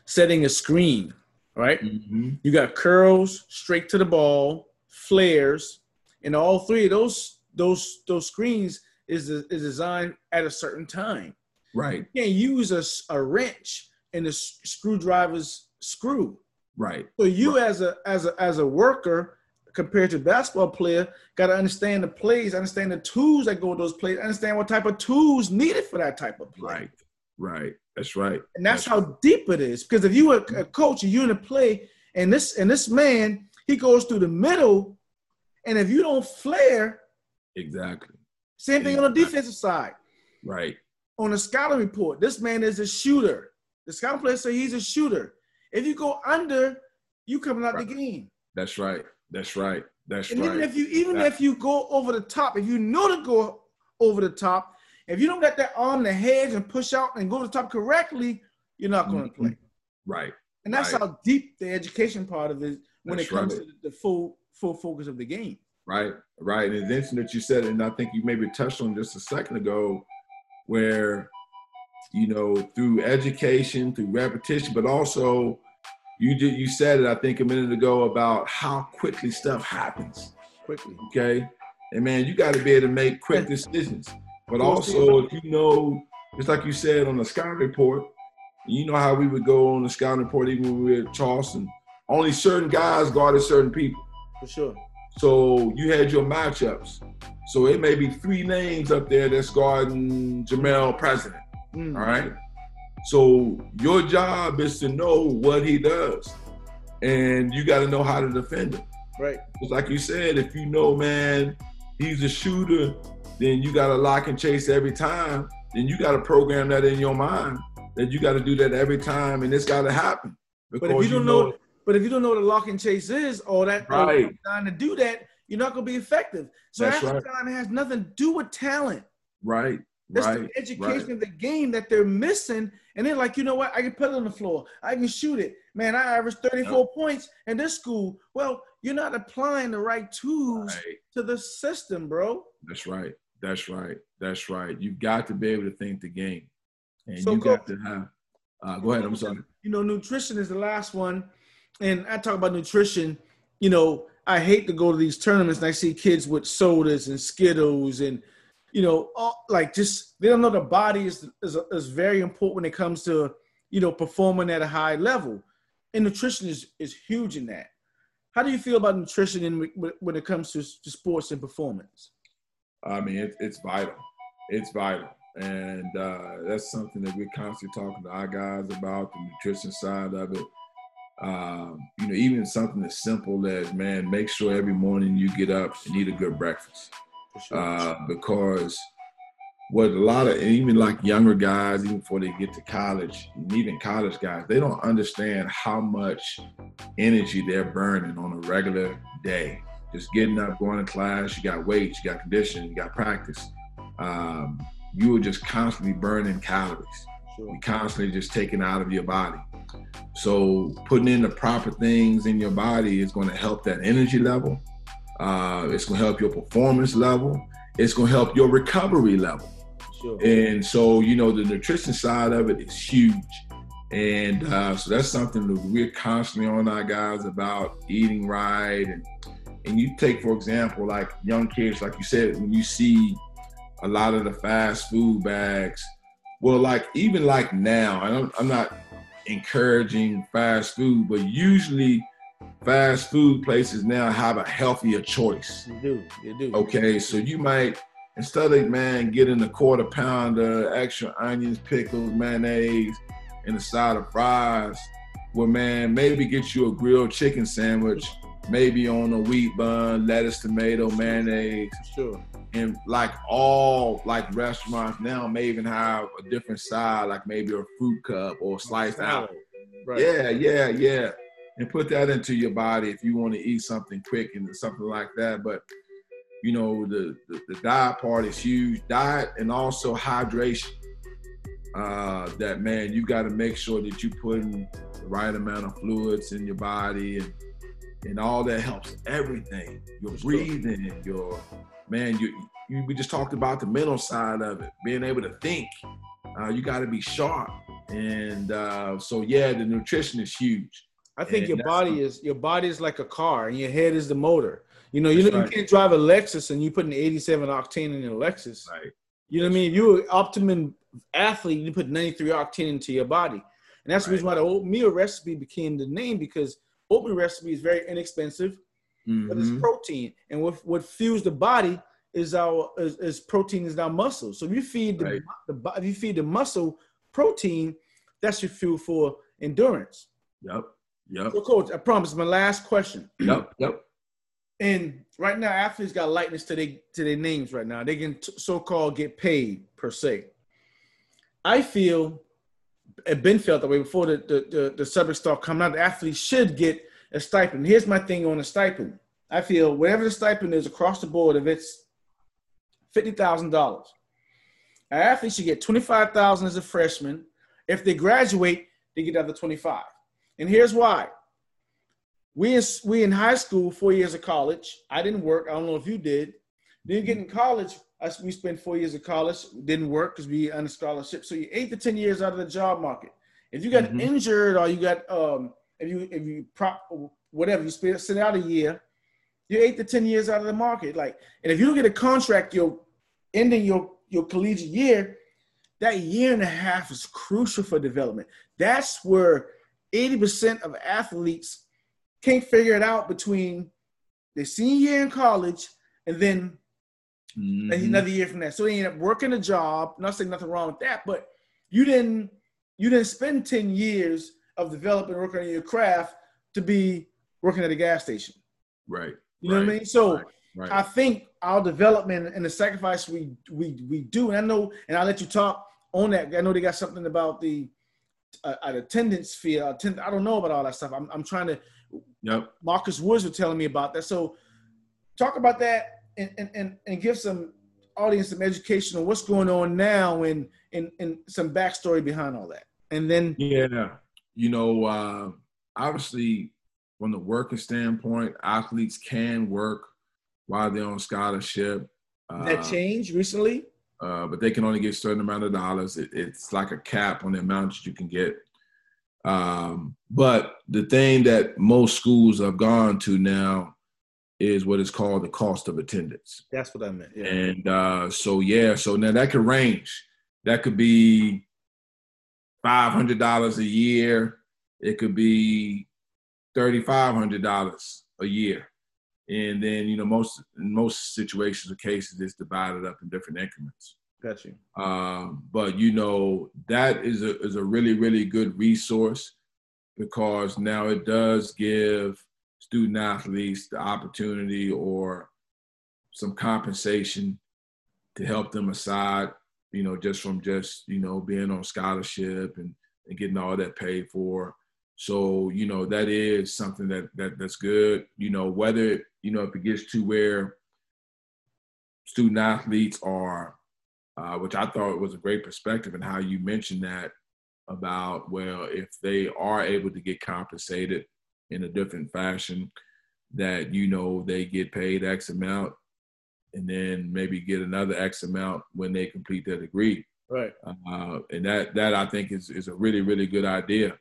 setting a screen, right? Mm-hmm. You got curls, straight to the ball, flares, and all three of those those those screens is is designed at a certain time. Right. You can't use a, a wrench and the s- screwdriver's screw. Right. So you as a as a as a worker compared to a basketball player got to understand the plays, understand the tools that go with those plays, understand what type of tools needed for that type of play. Right. Right. That's right. And that's how deep it is. Because if you were a coach and you're in a play, and this and this man he goes through the middle, and if you don't flare, Exactly. same thing on the defensive side. Right. On the scouting report, this man is a shooter. The scouting players say he's a shooter. If you go under, you coming out Right. the game. That's right. That's right. That's right. And right. even if you even That- if you go over the top, if you know to go over the top, if you don't get that arm to hedge and push out and go to the top correctly, you're not going to Mhm. play. right. And that's Right. how deep the education part of it when That's it comes right. to the full full focus of the game. Right, right. And it's interesting that you said and I think you maybe touched on just a second ago, where you know through education, through repetition, but also you did you said it I think a minute ago about how quickly stuff happens. Quickly. Okay, and man, you got to be able to make quick decisions, but also if you know, just like you said on the scouting report, you know how we would go on the scouting report even when we were at Charleston. Only certain guys guarded certain people. For sure. So you had your matchups. So it may be three names up there that's guarding Jermel President. Mm. All right. So your job is to know what he does. And you got to know how to defend him. Right. Just like you said, if you know, man, he's a shooter, then you got to lock and chase every time. Then you got to program that in your mind that you got to do that every time, and it's got to happen. But if you don't know, but if you don't know what a lock and chase is, or that Right. trying to do that, you're not going to be effective. So That's half right. time, it has nothing to do with talent. right, That's right, the education right. of the game that they're missing. And they're like, you know what? I can put it on the floor. I can shoot it. Man, I averaged 34 points in this school. Well, you're not applying the right tools Right. to the system, bro. That's right. That's right. That's right. You've got to be able to think the game, and So you go- got to have. Uh, go ahead. I'm sorry. You know, nutrition is the last one. And I talk about nutrition. You know, I hate to go to these tournaments and I see kids with sodas and Skittles and, you know, all, like just they don't know the body is, is is very important when it comes to, you know, performing at a high level. And nutrition is is huge in that. How do you feel about nutrition in, when it comes to, to sports and performance? I mean, it, it's vital. It's vital, and uh, that's something that we're constantly talking to our guys about the nutrition side of it. Um, you know, even something as simple as man, make sure every morning you get up and eat a good breakfast. uh, because what a lot of even like younger guys, even before they get to college, and even college guys, they don't understand how much energy they're burning on a regular day. Just getting up, going to class, you got weights, you got conditioning, you got practice. Um, you are just constantly burning calories. You're constantly just taking out of your body. So putting in the proper things in your body is going to help that energy level. Uh, it's going to help your performance level. It's going to help your recovery level. Sure. And so, you know, the nutrition side of it is huge. And uh, so that's something that we're constantly on our guys about eating right. And, and you take, for example, like young kids, like you said, when you see a lot of the fast food bags, well, like even like now, and I'm, I'm not encouraging fast food, but usually fast food places now have a healthier choice. You do. You do. Okay, so you might instead of man getting a quarter pounder, extra onions, pickles, mayonnaise, and a side of fries, well, man, maybe get you a grilled chicken sandwich, maybe on a wheat bun, lettuce, tomato, mayonnaise, Sure. and like all like restaurants now may even have a different side, like maybe a fruit cup or sliced apple. Right. Yeah, yeah, yeah. And put that into your body if you want to eat something quick and something like that. But you know, the, the, the diet part is huge. Diet and also hydration. Uh, that man, you got to make sure that you putting the right amount of fluids in your body and and all that helps everything. Your For sure. breathing, your man, you, you we just talked about the mental side of it, being able to think. Uh, you got to be sharp, and uh, so yeah, the nutrition is huge. I think And your body is your body is like a car, and your head is the motor. You know, you, know, right. you can't drive a Lexus and you put an 87 octane in your Lexus. Right. You know what I mean? If you're an optimum athlete, you put 93 octane into your body. And that's the reason why the oatmeal recipe became the name because oatmeal recipe is very inexpensive, but it's Mhm. protein. And what, what fuels the body is our is, is protein is our muscle. So if you feed the, Right. the if you feed the muscle protein, that's your fuel for endurance. Yep. Yep. So, coach, I promise my last question. Yep. Yep. And right now, athletes got likeness to their to their names. Right now, they can t- so-called get paid per se. I feel been felt that way before the the, the, the subjects start coming out. The athletes should get a stipend. Here's my thing on a stipend. I feel whatever the stipend is across the board, if it's fifty thousand dollars, an athlete should get twenty five thousand as a freshman. If they graduate, they get another twenty five. And here's why. We in, we in high school, four years of college. I didn't work. I don't know if you did. Then you get in college. Us, we spent four years of college. Didn't work because we on a scholarship. So you eight to ten years out of the job market. If you got Mhm. injured or you got um, if you if you prop whatever you spend sit out a year, you're eight to ten years out of the market. Like, and if you don't get a contract, you're ending your your collegiate year. That year and a half is crucial for development. That's where eighty percent of athletes can't figure it out between their senior year in college and then Mhm. another year from that. So they end up working a job. Not saying nothing wrong with that, but you didn't you didn't spend 10 years of developing working on your craft to be working at a gas station. Right. You know what I mean? So Right. I think our development and the sacrifice we we we do, and I know, and I'll let you talk on that. I know they got something about the uh, an attendance fee. uh, Attend, I don't know about all that stuff. I'm I'm trying to. Yep. Marcus Woods was telling me about that. So talk about that and and and, and give some audience some education on what's going on now and and and some backstory behind all that. And then Yeah, you know, uh, obviously, from the working standpoint, athletes can work while they're on scholarship. Uh, that changed recently. uh, but they can only get a certain amount of dollars. It, it's like a cap on the amount that you can get. Um, but the thing that most schools have gone to now is what is called the cost of attendance. That's what I meant. Yeah. And uh, so, yeah, so now that could range. That could be $500 a year. It could be $3,500 a year. And then, you know, most in most situations or cases, it's divided up in different increments. Got you. Um, but you know that is a is a really really good resource because now it does give student athletes the opportunity or some compensation to help them aside, you know, just from just you know being on scholarship and, and getting all that paid for. So you know that is something that that that's good. You know whether you know if it gets to where student athletes are uh, which I thought was a great perspective and how you mentioned that about well, if they are able to get compensated in a different fashion, that you know they get paid X amount, and then maybe get another X amount when they complete their degree. Right. Uh, and that that I think is is a really really good idea.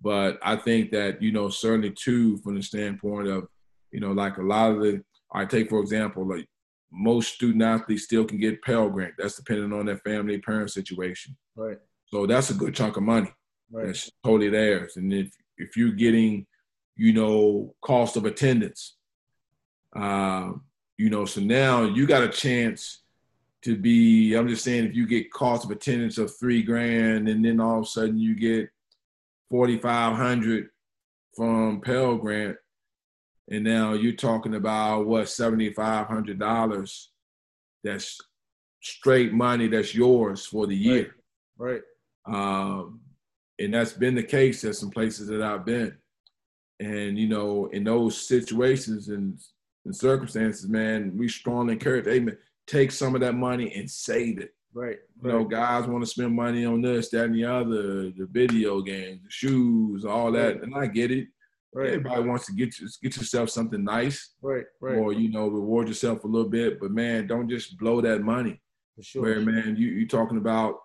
But I think that you know certainly too from the standpoint of you know like a lot of the I take for example like most student athletes still can get Pell Grant. That's depending on their family parent situation. Right. So that's a good chunk of money. Right. That's totally theirs. And if if you're getting, you know, cost of attendance, uh, you know, so now you got a chance to be. I'm just saying, if you get cost of attendance of three grand, and then all of a sudden you get forty five hundred from Pell Grant, and now you're talking about what seventy five hundred dollars. That's straight money that's yours for the year. Right. Um, and that's been the case at some places that I've been. And you know, in those situations and, and circumstances, man, we strongly encourage, hey man, take some of that money and save it. Right. You know, guys want to spend money on this, that, and the other, the video games, the shoes, all that, Right. and I get it. Right. Everybody wants to get you, get yourself something nice, Right. Right. or you know, reward yourself a little bit. But man, don't just blow that money For sure. where man you you talking about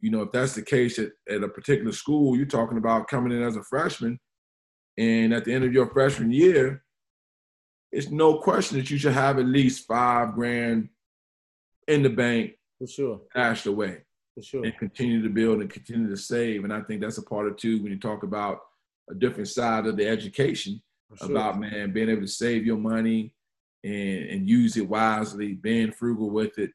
you know if that's the case at, at a particular school you're talking about coming in as a freshman and at the end of your freshman year it's no question that you should have at least five grand in the bank For sure. stashed away For sure. and continue to build and continue to save and i think that's a part of too when you talk about a different side of the education sure. about man being able to save your money and and use it wisely, being frugal with it,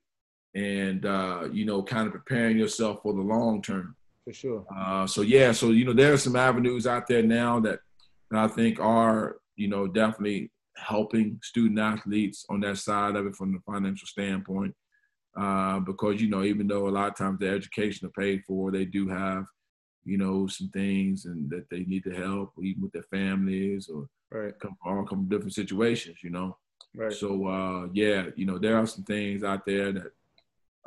and uh, you know, kind of preparing yourself for the long term. For sure. Uh, so yeah, so you know, there are some avenues out there now that, that I think are you know definitely helping student athletes on that side of it from the financial standpoint. Uh, because you know, even though a lot of times the education are paid for, they do have you know, some things and that they need to help, even with their families or right. come all come from different situations, you know. Right. So uh, yeah, you know, there are some things out there that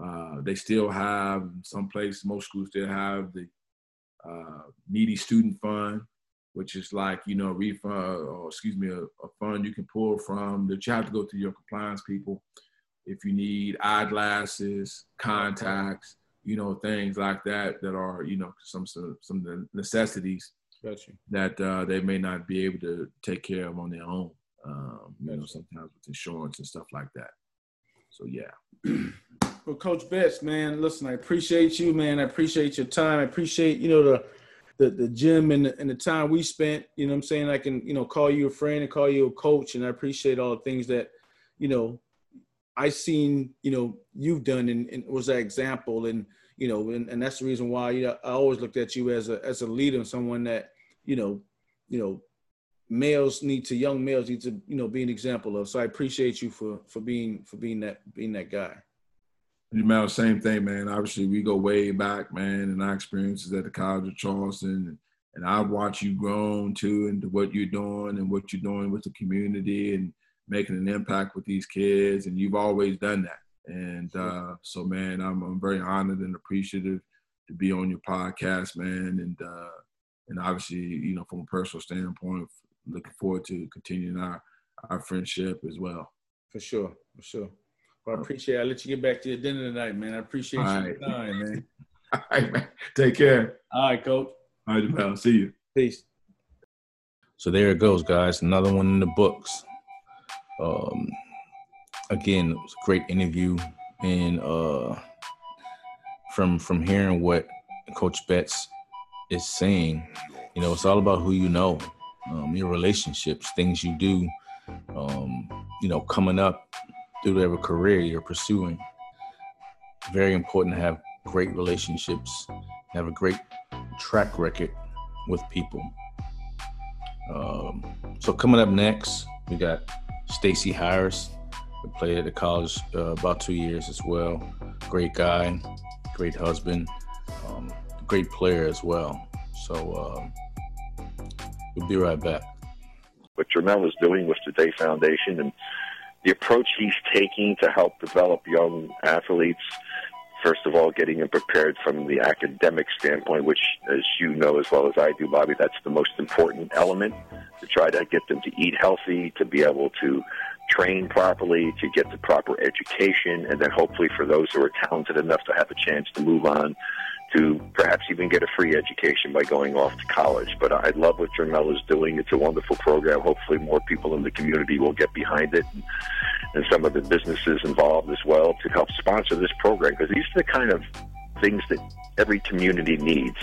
uh, they still have. Some places, most schools still have the uh, needy student fund, which is like you know, refund or excuse me, a, a fund you can pull from that you have to go through your compliance people if you need eyeglasses, contacts, you know, things like that that are, you know, some some some necessities gotcha. that uh, they may not be able to take care of on their own. Um, you gotcha. know, sometimes with insurance and stuff like that. So yeah. well, Coach Betts, man, listen, I appreciate you, man. I appreciate your time. I appreciate, you know, the the, the gym and the, and the time we spent. You know I'm saying? I can, you know, call you a friend and call you a coach. And I appreciate all the things that, you know, I seen, you know, you've done and, and was that example. And, you know, and, and that's the reason why, you know, I always looked at you as a, as a leader and someone that, you know, you know, males need to, young males need to, you know, be an example of. So I appreciate you for, for being, for being that, being that guy. Jamal, same thing, man. Obviously, we go way back, man, and our experiences at the College of Charleston, and I've watched you grown too into what you're doing and what you're doing with the community, and making an impact with these kids, and you've always done that. And uh, so, man, I'm, I'm very honored and appreciative to be on your podcast, man. And uh, and obviously, you know, from a personal standpoint, looking forward to continuing our our friendship as well. For sure, for sure. Well, I appreciate. It. I'll let you get back to your dinner tonight, man. I appreciate All your right. time, man. All right, man. Take care. All right, coach. All right, pal. See you. Peace. So there it goes, guys. Another one in the books. Um, again, it was a great interview, and uh, from from hearing what Coach Betts is saying, you know, it's all about who you know, um, your relationships, things you do, um, you know, coming up through whatever career you're pursuing. Very important to have great relationships, have a great track record with people. Um, so coming up next, we got Stacy Harris, who played at the college uh, about two years as well. Great guy, great husband, um, great player as well. So um, we'll be right back. What Jermel is doing with the Day Foundation and the approach he's taking to help develop young athletes first of all, getting them prepared from the academic standpoint, which, as you know as well as I do, Bobby, that's the most important element to try to get them to eat healthy, to be able to train properly, to get the proper education, and then hopefully for those who are talented enough to have a chance to move on to perhaps even get a free education by going off to college. But I love what Jermel is doing. It's a wonderful program. Hopefully, more people in the community will get behind it, and, and some of the businesses involved as well to help sponsor this program because these are the kind of things that every community needs.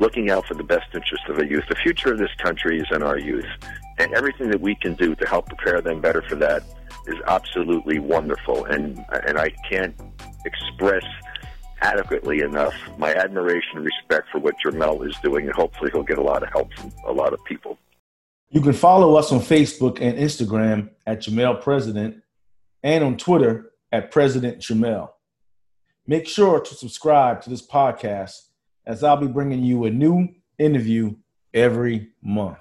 Looking out for the best interest of the youth. The future of this country is in our youth, and everything that we can do to help prepare them better for that is absolutely wonderful. And and I can't express adequately enough my admiration and respect for what Jermel is doing, and hopefully he'll get a lot of help from a lot of people. You can follow us on Facebook and Instagram at Jermel President and on Twitter at President Jermel. Make sure to subscribe to this podcast as I'll be bringing you a new interview every month.